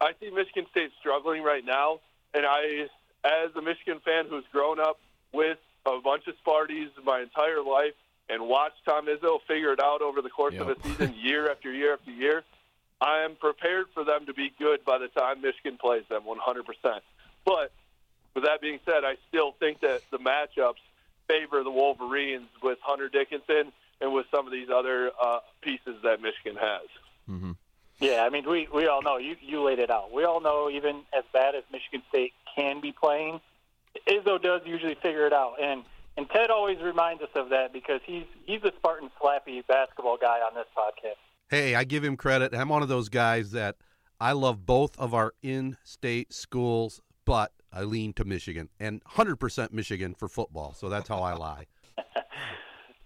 I see Michigan State struggling right now. And I, as a Michigan fan who's grown up with a bunch of Sparties my entire life and watched Tom Izzo figure it out over the course of Yep. a season <laughs> year after year after year, I am prepared for them to be good by the time Michigan plays them 100%. But with that being said, I still think that the matchups favor the Wolverines with Hunter Dickinson and with some of these other uh, pieces that Michigan has. Mm-hmm. Yeah, I mean, we we all know you you laid it out. We all know even as bad as Michigan State can be playing, Izzo does usually figure it out, and and Ted always reminds us of that because he's he's a Spartan slappy basketball guy on this podcast. Hey, I give him credit. I'm one of those guys that I love both of our in-state schools, but I lean to Michigan and 100% Michigan for football. So that's how I lie. <laughs>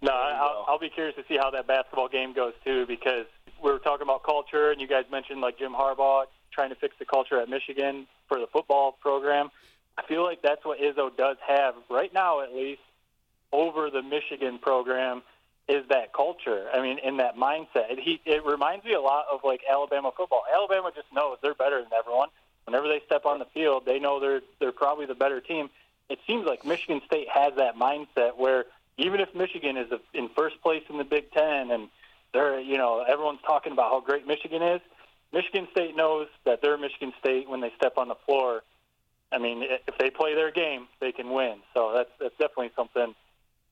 No, I- I'll, I'll be curious to see how that basketball game goes too, because we were talking about culture, and you guys mentioned like Jim Harbaugh trying to fix the culture at Michigan for the football program. I feel like that's what Izzo does have right now, at least over the Michigan program, is that culture. I mean, in that mindset, it, he it reminds me a lot of like Alabama football. Alabama just knows they're better than everyone. Whenever they step on the field, they know they're they're probably the better team. It seems like Michigan State has that mindset where even if Michigan is in first place in the Big Ten and they're you know everyone's talking about how great Michigan is, Michigan State knows that they're Michigan State when they step on the floor. I mean, if they play their game, they can win. So that's that's definitely something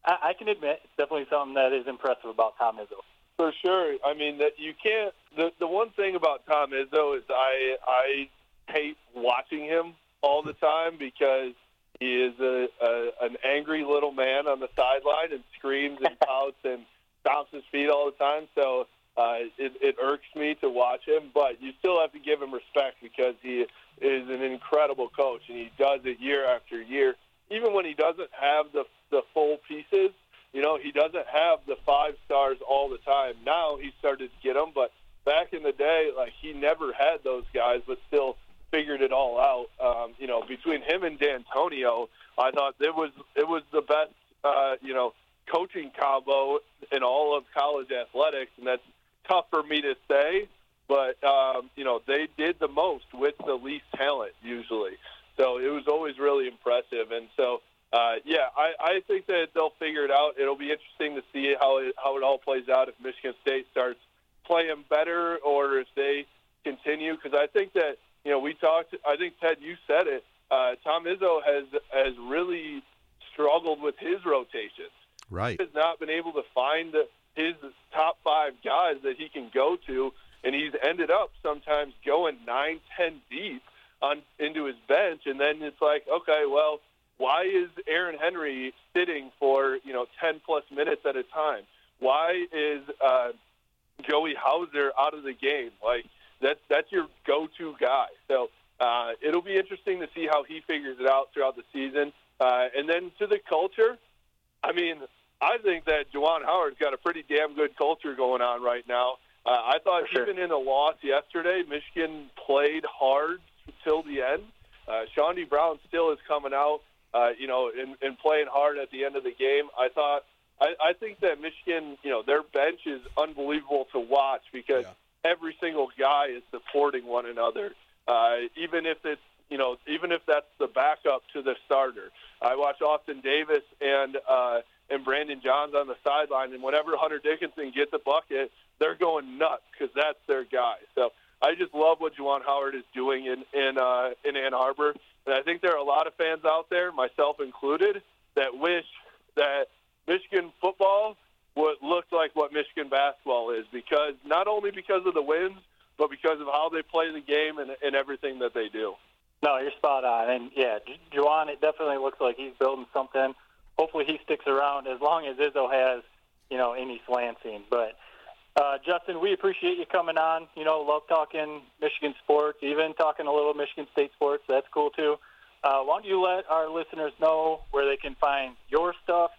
I, I can admit. It's definitely something that is impressive about Tom Izzo. For sure. I mean that you can't. The the one thing about Tom Izzo is I I hate watching him all the time because he is a, a an angry little man on the sideline and screams and <laughs> pouts and stomps his feet all the time. So uh, it, it irks me to watch him, but you still have to give him respect because he is an incredible coach and he does it year after year. Even when he doesn't have the the full pieces, you know, he doesn't have the five stars all the time. Now he started to get them, but back in the day, like he never had those guys, but still figured it all out. Um, you know, between him and Dantonio, I thought it was it was the best, uh, you know, coaching combo in all of college athletics, and that's tough for me to say but um, you know they did the most with the least talent usually. So it was always really impressive, and so uh, yeah, I, I think that they'll figure it out. It'll be interesting to see how it, how it all plays out if Michigan State starts playing better or if they continue. Because I think that you know we talked. I think Ted, you said it. Uh, Tom Izzo has has really struggled with his rotations. Right, he has not been able to find his top five guys that he can go to and he's ended up sometimes going nine, ten deep on into his bench, and then it's like, okay, well, why is Aaron Henry sitting for you know ten plus minutes at a time? Why is uh, Joey Hauser out of the game? Like that's that's your go-to guy. So uh, it'll be interesting to see how he figures it out throughout the season. Uh, and then to the culture, I mean, I think that Juwan Howard's got a pretty damn good culture going on right now. Uh, I thought sure. even in the loss yesterday, Michigan played hard till the end. Uh, Chaundee Brown still is coming out, uh, you know, and, and playing hard at the end of the game. I thought, I, I think that Michigan, you know, their bench is unbelievable to watch because Yeah. every single guy is supporting one another. Uh, even if it's, you know, even if that's the backup to the starter. I watch Austin Davis and uh, and Brandon Johns on the sideline, and whenever Hunter Dickinson gets a bucket, they're going nuts because that's their guy. So I just love what Juwan Howard is doing in in uh, in Ann Arbor, and I think there are a lot of fans out there, myself included, that wish that Michigan football would look like what Michigan basketball is because not only because of the wins, but because of how they play the game and, and everything that they do. No, you're spot on. And yeah, Juwan, it definitely looks like he's building something. Hopefully he sticks around as long as Izzo has, you know, East Lansing. But uh, Justin, we appreciate you coming on. You know, love talking Michigan sports, even talking a little Michigan State sports. That's cool too. Uh, why don't you let our listeners know where they can find your stuff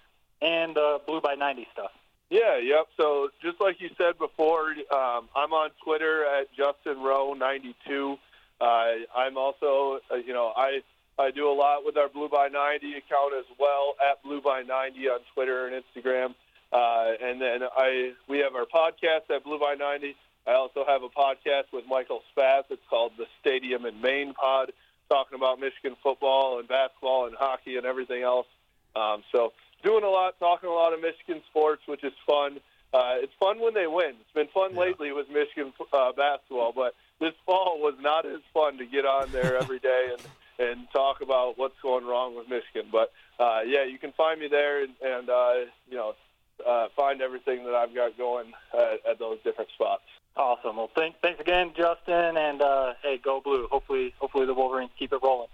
and uh, Blue by 90 stuff? Yeah, yep. So just like you said before, um, I'm on Twitter at Justin Rowe 92. Uh, I'm also, uh, you know, I I do a lot with our Blue by 90 account as well at Blue by 90 on Twitter and Instagram. Uh, and then I we have our podcast at Blue by 90. I also have a podcast with Michael Spatz. It's called the Stadium and Main Pod, talking about Michigan football and basketball and hockey and everything else. Um, so doing a lot, talking a lot of Michigan sports, which is fun. Uh, it's fun when they win. It's been fun lately with Michigan uh, basketball, but this fall was not as fun to get on there every <laughs> day and and talk about what's going wrong with Michigan. But uh, yeah, you can find me there and, and uh, you know uh, find everything that I've got going at, at those different spots. Awesome. Well, thank, thanks again, Justin, and uh, hey, go blue. Hopefully, hopefully the Wolverines keep it rolling.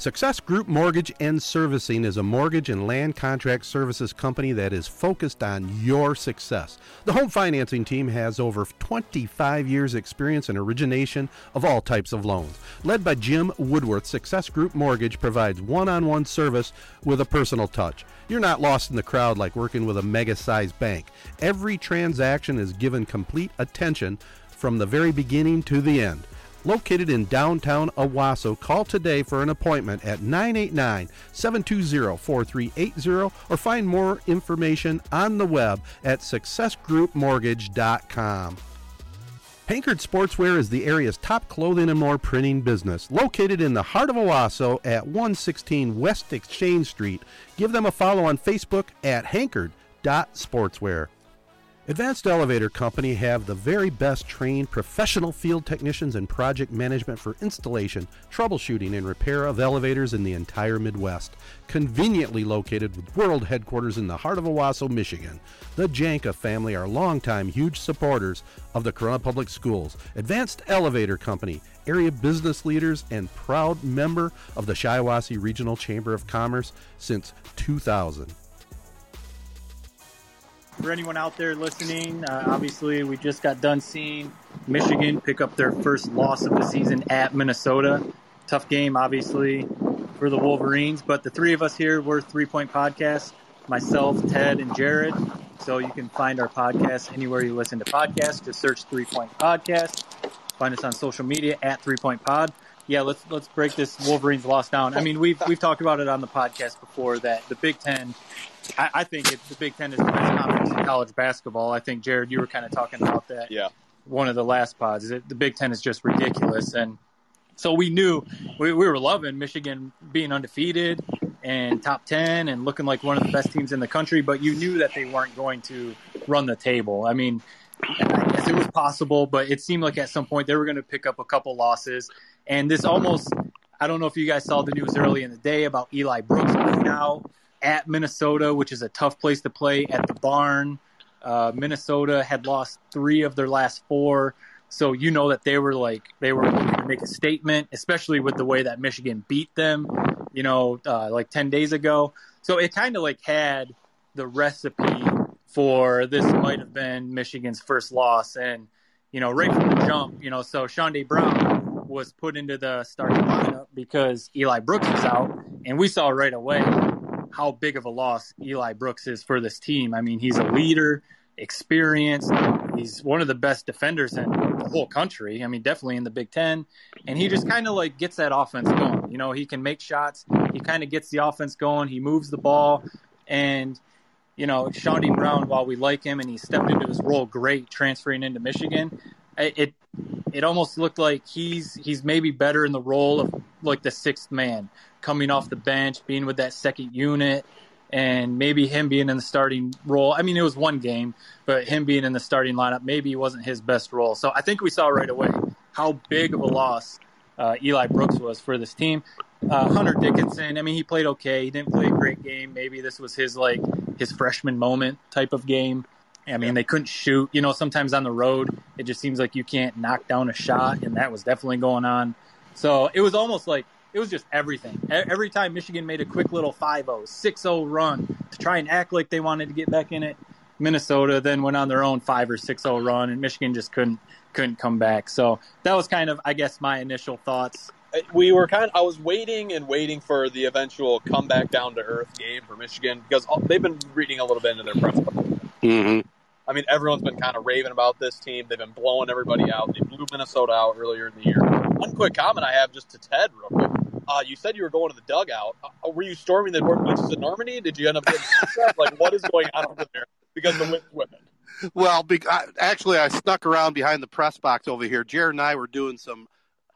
Success Group Mortgage and Servicing is a mortgage and land contract services company that is focused on your success. The home financing team has over 25 years' experience in origination of all types of loans. Led by Jim Woodworth, Success Group Mortgage provides one on one service with a personal touch. You're not lost in the crowd like working with a mega sized bank. Every transaction is given complete attention from the very beginning to the end. Located in downtown Owosso, call today for an appointment at 989 720 4380 or find more information on the web at successgroupmortgage.com. Hankard Sportswear is the area's top clothing and more printing business. Located in the heart of Owosso at 116 West Exchange Street. Give them a follow on Facebook at hankard.sportswear. Advanced Elevator Company have the very best trained professional field technicians and project management for installation, troubleshooting, and repair of elevators in the entire Midwest. Conveniently located with world headquarters in the heart of Owosso, Michigan. The Janka family are longtime huge supporters of the Corunna Public Schools. Advanced Elevator Company, area business leaders, and proud member of the Shiawassee Regional Chamber of Commerce since 2000 for anyone out there listening, uh, obviously we just got done seeing Michigan pick up their first loss of the season at Minnesota. Tough game, obviously, for the Wolverines. But the three of us here, we're Three Point Podcast. Myself, Ted, and Jared. So you can find our podcast anywhere you listen to podcasts. Just search Three Point Podcast. Find us on social media at Three Point Pod. Yeah, let's let's break this Wolverines loss down. I mean, we've we've talked about it on the podcast before that the Big Ten I, I think it, the Big Ten is the best conference in college basketball. I think Jared, you were kind of talking about that. Yeah. One of the last pods. The Big Ten is just ridiculous, and so we knew we, we were loving Michigan being undefeated. and top 10 and looking like one of the best teams in the country, but you knew that they weren't going to run the table. I mean, I guess it was possible, but it seemed like at some point they were going to pick up a couple losses. And this almost, I don't know if you guys saw the news early in the day about Eli Brooks being out at Minnesota, which is a tough place to play at the barn. Uh, Minnesota had lost three of their last four. So you know that they were like they were looking to make a statement, especially with the way that Michigan beat them, you know, uh, like ten days ago. So it kind of like had the recipe for this might have been Michigan's first loss, and you know, right from the jump, you know, so Chaundee Brown was put into the starting lineup because Eli Brooks was out, and we saw right away how big of a loss Eli Brooks is for this team. I mean, he's a leader, experienced. He's one of the best defenders in the whole country. I mean, definitely in the Big Ten. And he just kind of like gets that offense going. You know, he can make shots. He kind of gets the offense going. He moves the ball. And, you know, Chaundee Brown, while we like him and he stepped into his role great transferring into Michigan, it it almost looked like he's he's maybe better in the role of like the sixth man coming off the bench, being with that second unit, and maybe him being in the starting role. I mean, it was one game, but him being in the starting lineup maybe wasn't his best role. So I think we saw right away how big of a loss uh, Eli Brooks was for this team. Uh, Hunter Dickinson, I mean, he played okay. He didn't play a great game. Maybe this was his like his freshman moment type of game. I mean, they couldn't shoot. You know, sometimes on the road, it just seems like you can't knock down a shot, and that was definitely going on. So it was almost like it was just everything. Every time Michigan made a quick little 5-0, 6-0 run to try and act like they wanted to get back in it, Minnesota then went on their own 5 or 6-0 run and Michigan just couldn't couldn't come back. So that was kind of I guess my initial thoughts. We were kind of, I was waiting and waiting for the eventual comeback down to earth game for Michigan because they've been reading a little bit into their press. Mm-hmm. I mean, everyone's been kind of raving about this team. They've been blowing everybody out. They blew Minnesota out earlier in the year. One quick comment I have just to Ted, real quick. Uh, you said you were going to the dugout. Uh, were you storming the beaches in Normandy? Did you end up getting like what is going on over there because the wind's whipping? Well, be, I, actually, I snuck around behind the press box over here. Jared and I were doing some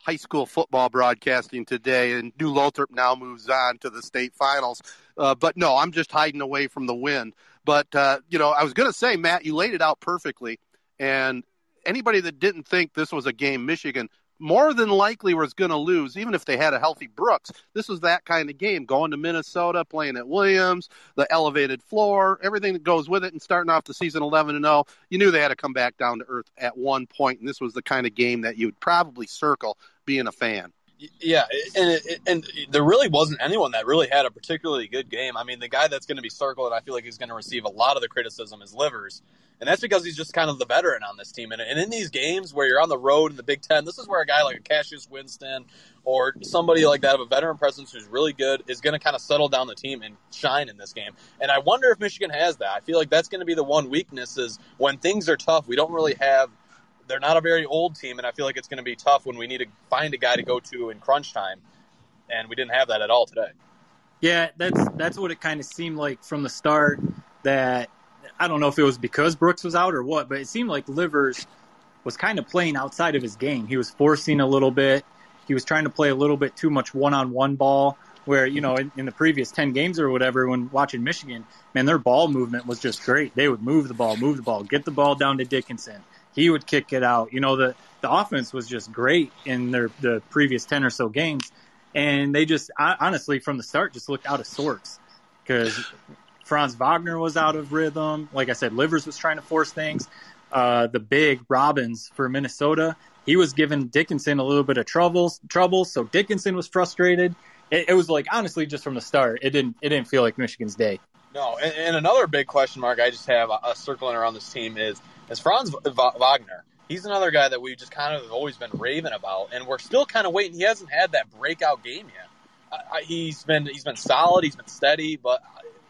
high school football broadcasting today, and New Lothrop now moves on to the state finals. Uh, but no, I'm just hiding away from the wind. But uh, you know, I was going to say, Matt, you laid it out perfectly, and anybody that didn't think this was a game Michigan more than likely was going to lose, even if they had a healthy Brooks. This was that kind of game. Going to Minnesota, playing at Williams, the elevated floor, everything that goes with it, and starting off the season 11 and 0. You knew they had to come back down to earth at one point, and this was the kind of game that you would probably circle being a fan. Yeah, and and there really wasn't anyone that really had a particularly good game. I mean, the guy that's going to be circled, I feel like he's going to receive a lot of the criticism is Livers, and that's because he's just kind of the veteran on this team. And, and in these games where you're on the road in the Big Ten, this is where a guy like a Cassius Winston or somebody like that of a veteran presence who's really good is going to kind of settle down the team and shine in this game. And I wonder if Michigan has that. I feel like that's going to be the one weakness is when things are tough, we don't really have – they're not a very old team, and I feel like it's going to be tough when we need to find a guy to go to in crunch time, and we didn't have that at all today. Yeah, that's that's what it kind of seemed like from the start. That I don't know if it was because Brooks was out or what, but it seemed like Livers was kind of playing outside of his game. He was forcing a little bit. He was trying to play a little bit too much one-on-one ball. Where you know in, in the previous ten games or whatever, when watching Michigan, man, their ball movement was just great. They would move the ball, move the ball, get the ball down to Dickinson he would kick it out. You know, the the offense was just great in their the previous ten or so games, and they just honestly from the start just looked out of sorts because Franz Wagner was out of rhythm. Like I said, Livers was trying to force things. Uh, the big Robbins for Minnesota, he was giving Dickinson a little bit of troubles. Trouble, so Dickinson was frustrated. It, it was like honestly, just from the start, it didn't it didn't feel like Michigan's day. No, and, and another big question mark I just have uh, circling around this team is is Franz Wagner. He's another guy that we just kind of have always been raving about, and we're still kind of waiting. He hasn't had that breakout game yet. I, I, he's been he's been solid, he's been steady, but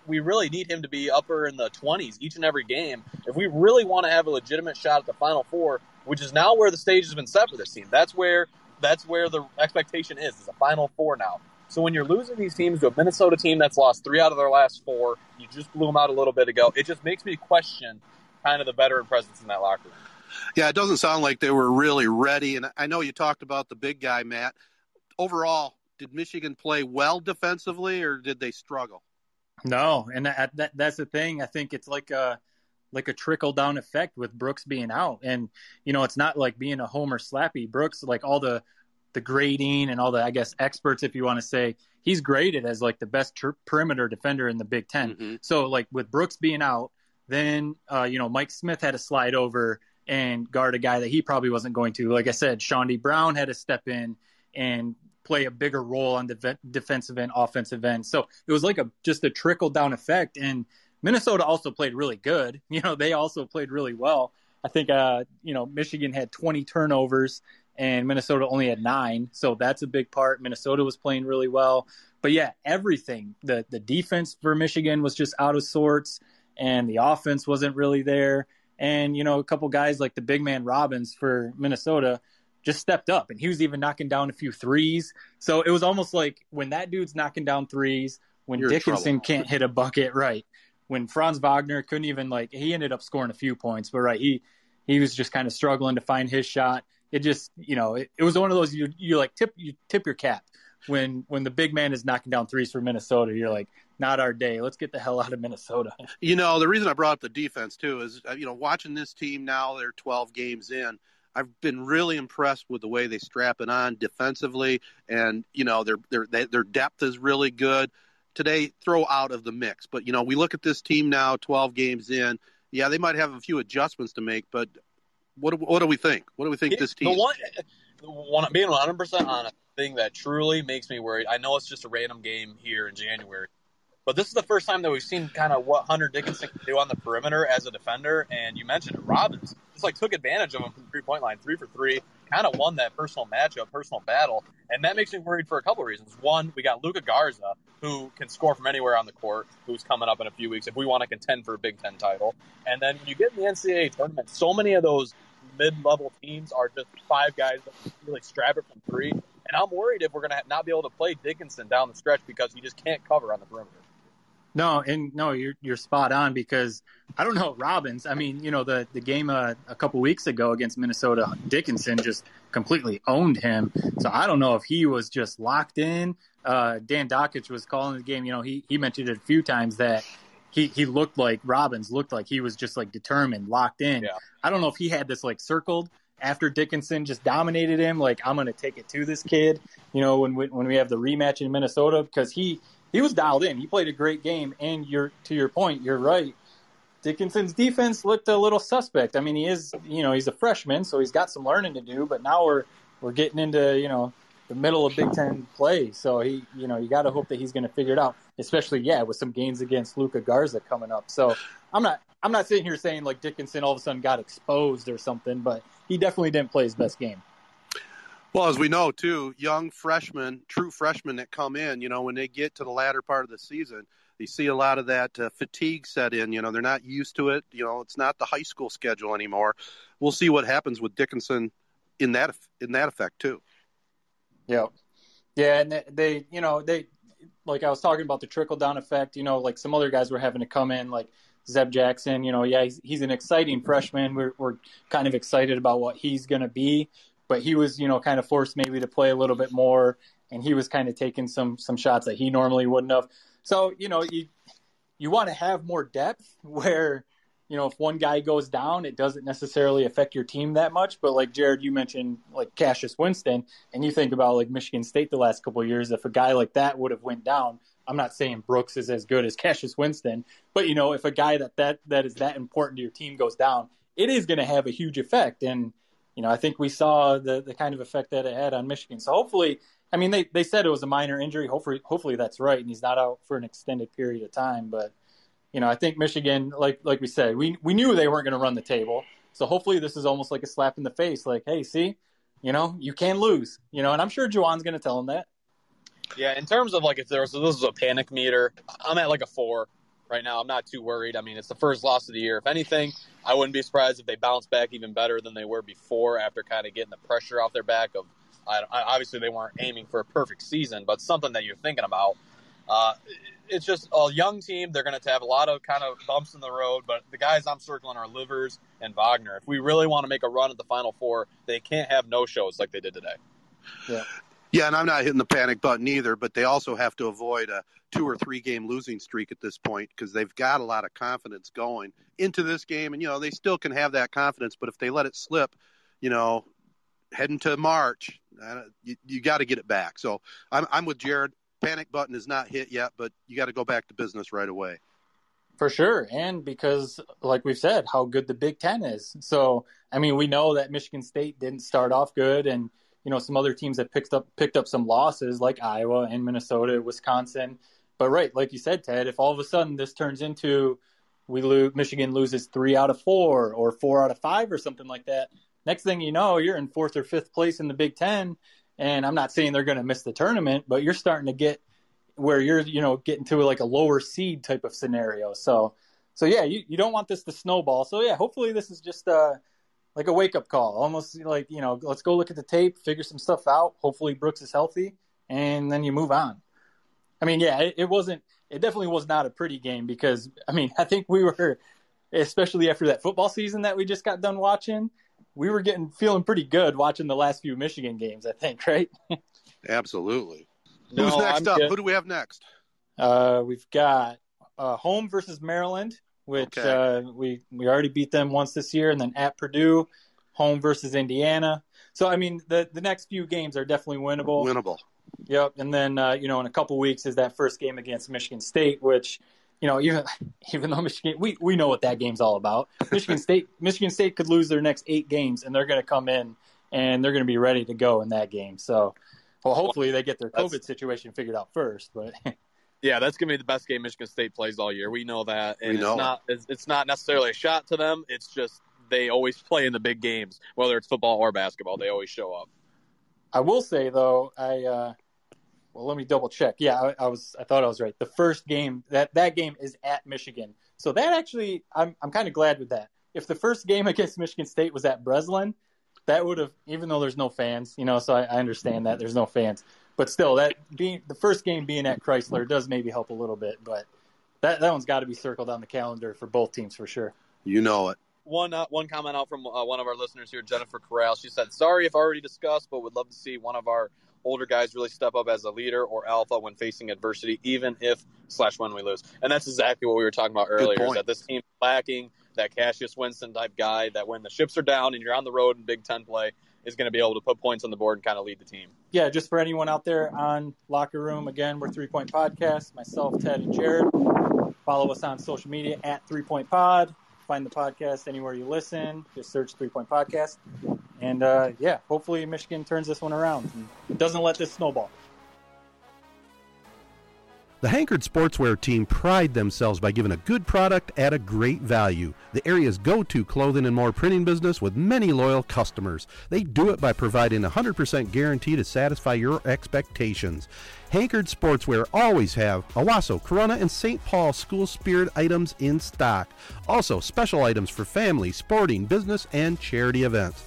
we really need him to be upper in the 20s each and every game if we really want to have a legitimate shot at the Final Four, which is now where the stage has been set for this team. That's where that's where the expectation is. Is a Final Four now. So when you're losing these teams to a Minnesota team that's lost three out of their last four, you just blew them out a little bit ago. It just makes me question kind of the veteran presence in that locker room. Yeah, it doesn't sound like they were really ready. And I know you talked about the big guy, Matt. Overall, did Michigan play well defensively, or did they struggle? No, and that, that that's the thing. I think it's like a like a trickle down effect with Brooks being out, and you know it's not like being a homer slappy. Brooks, like all the the grading and all the I guess experts, if you want to say, he's graded as like the best ter- perimeter defender in the Big 10 Mm-hmm. So like with Brooks being out, then uh, you know Mike Smith had to slide over and guard a guy that he probably wasn't going to. Like I said, Chaundee Brown had to step in and play a bigger role on the ve- defensive end, offensive end. So it was like a just a trickle down effect. And Minnesota also played really good. <laughs> You know, they also played really well. I think uh, you know Michigan had 20 turnovers and Minnesota only had nine, so that's a big part. Minnesota was playing really well, but yeah, everything the the defense for Michigan was just out of sorts, and the offense wasn't really there. And you know, a couple guys like the big man Robbins for Minnesota just stepped up, and he was even knocking down a few threes. So it was almost like when that dude's knocking down threes, when You're Dickinson can't hit a bucket, right? When Franz Wagner couldn't even like he ended up scoring a few points, but right, he he was just kind of struggling to find his shot. It just you know it, it was one of those you you like tip you tip your cap when when the big man is knocking down threes for Minnesota. You're like, not our day. Let's get the hell out of Minnesota. <laughs> You know, the reason I brought up the defense too is, uh, you know, watching this team now, they're 12 games in. I've been really impressed with the way they strap it on defensively, and you know, their their their depth is really good. Today, throw out of the mix, but you know, we look at this team now, 12 games in. Yeah, they might have a few adjustments to make, but what do, what do we think? What do we think this team? The one, one being 100 percent honest, thing that truly makes me worried. I know it's just a random game here in January, but this is the first time that we've seen kind of what Hunter Dickinson can do on the perimeter as a defender. And you mentioned it, Robbins just like took advantage of him from three point line, three for three, kind of won that personal matchup, personal battle, and that makes me worried for a couple of reasons. One, we got Luka Garza who can score from anywhere on the court, who's coming up in a few weeks if we want to contend for a Big Ten title. And then you get in the NCAA tournament, so many of those mid-level teams are just five guys that really strap it from three. And I'm worried if we're going to not be able to play Dickinson down the stretch because he just can't cover on the perimeter. No, and no, you're you're spot on because I don't know Robbins. I mean, you know the the game uh, a couple weeks ago against Minnesota, Dickinson just completely owned him. So I don't know if he was just locked in. Uh, Dan Dakich was calling the game. You know, he he mentioned it a few times that he he looked like Robbins looked like he was just like determined, locked in. Yeah. I don't know if he had this like circled after Dickinson just dominated him. Like I'm going to take it to this kid. You know, when we, when we have the rematch in Minnesota because he he was dialed in. He played a great game, and you're to your point. You're right. Dickinson's defense looked a little suspect. I mean, he is, you know, he's a freshman, so he's got some learning to do. But now we're we're getting into, you know, the middle of Big Ten play. So he, you know, you got to hope that he's going to figure it out. Especially, yeah, with some games against Luka Garza coming up. So I'm not I'm not sitting here saying like Dickinson all of a sudden got exposed or something, but he definitely didn't play his best game. Well, as we know too, young freshmen, true freshmen that come in, you know, when they get to the latter part of the season, you see a lot of that uh, fatigue set in. You know, they're not used to it. You know, it's not the high school schedule anymore. We'll see what happens with Dickinson in that in that effect too. Yeah, yeah, and they, you know, they like I was talking about the trickle down effect. You know, like some other guys were having to come in, like Zeb Jackson. You know, yeah, he's, he's an exciting freshman. We're we're kind of excited about what he's going to be, but he was, you know, kind of forced maybe to play a little bit more, and he was kind of taking some some shots that he normally wouldn't have. So you know, you you want to have more depth <laughs> where you know, if one guy goes down, it doesn't necessarily affect your team that much. But like Jared, you mentioned like Cassius Winston, and you think about like Michigan State the last couple years. If a guy like that would have went down, I'm not saying Brooks is as good as Cassius Winston, but you know, if a guy that that that is that important to your team goes down, it is going to have a huge effect. And you know, I think we saw the the kind of effect that it had on Michigan. So hopefully, I mean, they they said it was a minor injury. Hopefully, hopefully that's right, and he's not out for an extended period of time, but you know, I think Michigan, like like we said, we we knew they weren't going to run the table. So hopefully, this is almost like a slap in the face. Like, hey, see, you know, you can lose. You know, and I'm sure Juwan's going to tell him that. Yeah, in terms of like if there's so this is a panic meter, I'm at like a four right now. I'm not too worried. I mean, it's the first loss of the year. If anything, I wouldn't be surprised if they bounce back even better than they were before after kind of getting the pressure off their back. Of I, I, obviously they weren't aiming for a perfect season, but something that you're thinking about. Uh, it's just a young team. They're going to have a lot of kind of bumps in the road, but the guys I'm circling are Livers and Wagner. If we really want to make a run at the Final Four, they can't have no shows like they did today. Yeah. Yeah, and I'm not hitting the panic button either, but they also have to avoid a two or three game losing streak at this point because they've got a lot of confidence going into this game. And, you know, they still can have that confidence, but if they let it slip, you know, heading to March, you, you got to get it back. So I'm, I'm with Jared. Panic button is not hit yet, but you got to go back to business right away. For sure. And because, like we've said, how good the Big Ten is. So, I mean, we know that Michigan State didn't start off good and – you know some other teams that picked up picked up some losses like Iowa and Minnesota, Wisconsin. But right, like you said, Ted, if all of a sudden this turns into we lose Michigan loses three out of four or four out of five or something like that, next thing you know, you're in fourth or fifth place in the Big Ten. And I'm not saying they're going to miss the tournament, but you're starting to get where you're, you know, getting to like a lower seed type of scenario. So, so yeah, you, you don't want this to snowball. So yeah, hopefully this is just uh, like a wake up call, almost like you know, let's go look at the tape, figure some stuff out. Hopefully Brooks is healthy, and then you move on. I mean, yeah, it, it wasn't. It definitely was not a pretty game because I mean, <laughs> I think we were, especially after that football season that we just got done watching, we were getting feeling pretty good watching the last few Michigan games. I think, <laughs> right? Absolutely. No, Who's next I'm up? good. Who do we have next? Uh, we've got uh, home versus Maryland, which Okay. uh, we we already beat them once this year, and then at Purdue, home versus Indiana. So I mean, the the next few games are definitely winnable. Winnable. Yep, and then uh, you know in a couple weeks is that first game against Michigan State, which you know <laughs> even even though Michigan we we know what that game's all about. <laughs> Michigan State Michigan State could lose their next eight games, and they're going to come in and they're going to be ready to go in that game. So. Well, hopefully they get their That's- COVID situation figured out first, but <laughs> Yeah, that's gonna be the best game Michigan State plays all year. We know that, and We know. it's not it's, it's not necessarily a shot to them. It's just they always play in the big games, whether it's football or basketball. They always show up. I will say though, I uh, well, let me double check. Yeah, I, I was, I thought I was right. The first game that that game is at Michigan, so that actually, I'm I'm kind of glad with that. If the first game <laughs> against Michigan State was at Breslin, that would have, even though there's no fans, you know, so I, I understand that there's no fans, but still, that being the first game being at Chrysler does maybe help a little bit, but that that one's got to be circled on the calendar for both teams for sure. You know it. One uh, one comment out from uh, one of our listeners here, Jennifer Corral. She said, "Sorry if already discussed, but would love to see one of our older guys really step up as a leader or alpha when facing adversity, even if slash when we lose." And that's exactly what we were talking about earlier. Is that this team lacking that Cassius Winston type guy that when the ships are down and you're on the road in Big Ten play is going to be able to put points on the board and kind of lead the team. yeah, just for anyone out there on Locker Room, again, we're Three Point Podcast. Myself, Ted, and Jared. Follow us on social media at Three Point Pod. Find the podcast anywhere you listen. Just search Three Point Podcast. And uh, yeah, hopefully Michigan turns this one around and doesn't let this snowball. The Hankard Sportswear team pride themselves by giving a good product at a great value. The area's go to clothing and more printing business with many loyal customers. They do it by providing a 100% guarantee to satisfy your expectations. Hankard Sportswear always have Owosso, Corunna, and St. Paul school spirit items in stock. Also, special items for family, sporting, business, and charity events.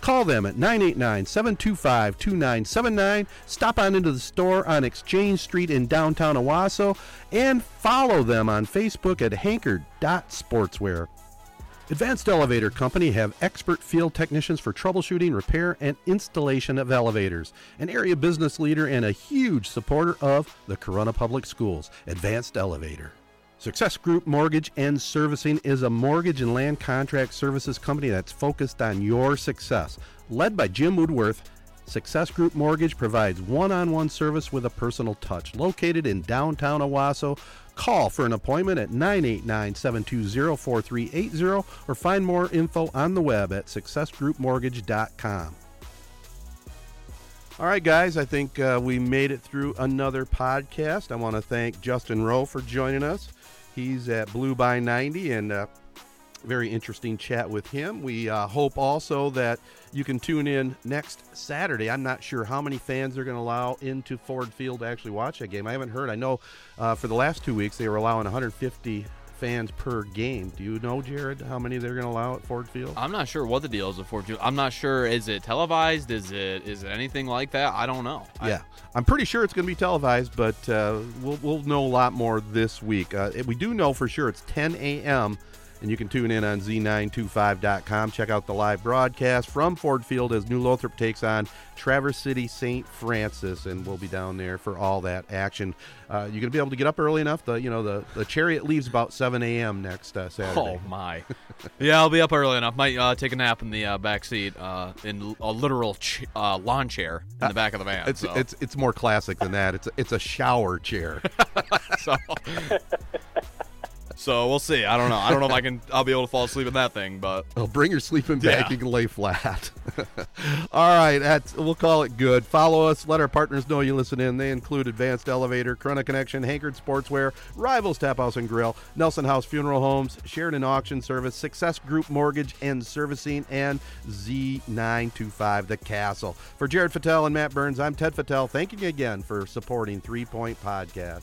Call them at 989 725 2979. Stop on into the store on Exchange Street in downtown Owosso and follow them on Facebook at hankard.sportswear. Advanced Elevator Company have expert field technicians for troubleshooting, repair, and installation of elevators. An area business leader and a huge supporter of the Corunna Public Schools. Advanced Elevator. Success Group Mortgage and Servicing is a mortgage and land contract services company that's focused on your success. Led by Jim Woodworth, Success Group Mortgage provides one on one service with a personal touch. Located in downtown Owosso, call for an appointment at 989 720 4380 or find more info on the web at successgroupmortgage.com. All right, guys, I think uh, we made it through another podcast. I want to thank Justin Rowe for joining us. He's at Blue by 90 and uh, very interesting chat with him. We uh, hope also that you can tune in next Saturday. I'm not sure how many fans they're going to allow into Ford Field to actually watch that game. I haven't heard. I know uh, for the last two weeks they were allowing 150 fans per game. Do you know, Jared, how many they're going to allow at Ford Field? I'm not sure what the deal is with Ford Field. I'm not sure. Is it televised? Is it is it anything like that? I don't know. I- Yeah, I'm pretty sure it's going to be televised, but uh, we'll we'll know a lot more this week. Uh, we do know for sure it's 10 a.m. and you can tune in on z925.com. Check out the live broadcast from Ford Field as New Lothrop takes on Traverse City St. Francis, and we'll be down there for all that action. Uh, you're going to be able to get up early enough. The you know the, the chariot leaves about 7 a.m. next uh, Saturday. Oh my! <laughs> yeah, I'll be up early enough. Might uh, take a nap in the uh, back seat uh, in a literal ch- uh, lawn chair in the back of the van. It's so. it's it's more classic than that. It's a, it's a shower chair. <laughs> so, <laughs> so we'll see. I don't know. I don't know if I can. I'll be able to fall asleep in that thing, but Oh, bring your sleeping bag. Yeah. You can lay flat. <laughs> All right, that's, we'll call it good. Follow us. Let our partners know you listen in. They include Advanced Elevator, Corunna Connection, Hankard Sportswear, Rivals Tap House and Grill, Nelson House Funeral Homes, Sheridan Auction Service, Success Group Mortgage and Servicing, and Z925 The Castle. For Jared Fattel and Matt Burns, I'm Ted Fattel. Thank you again for supporting Three Point Podcast.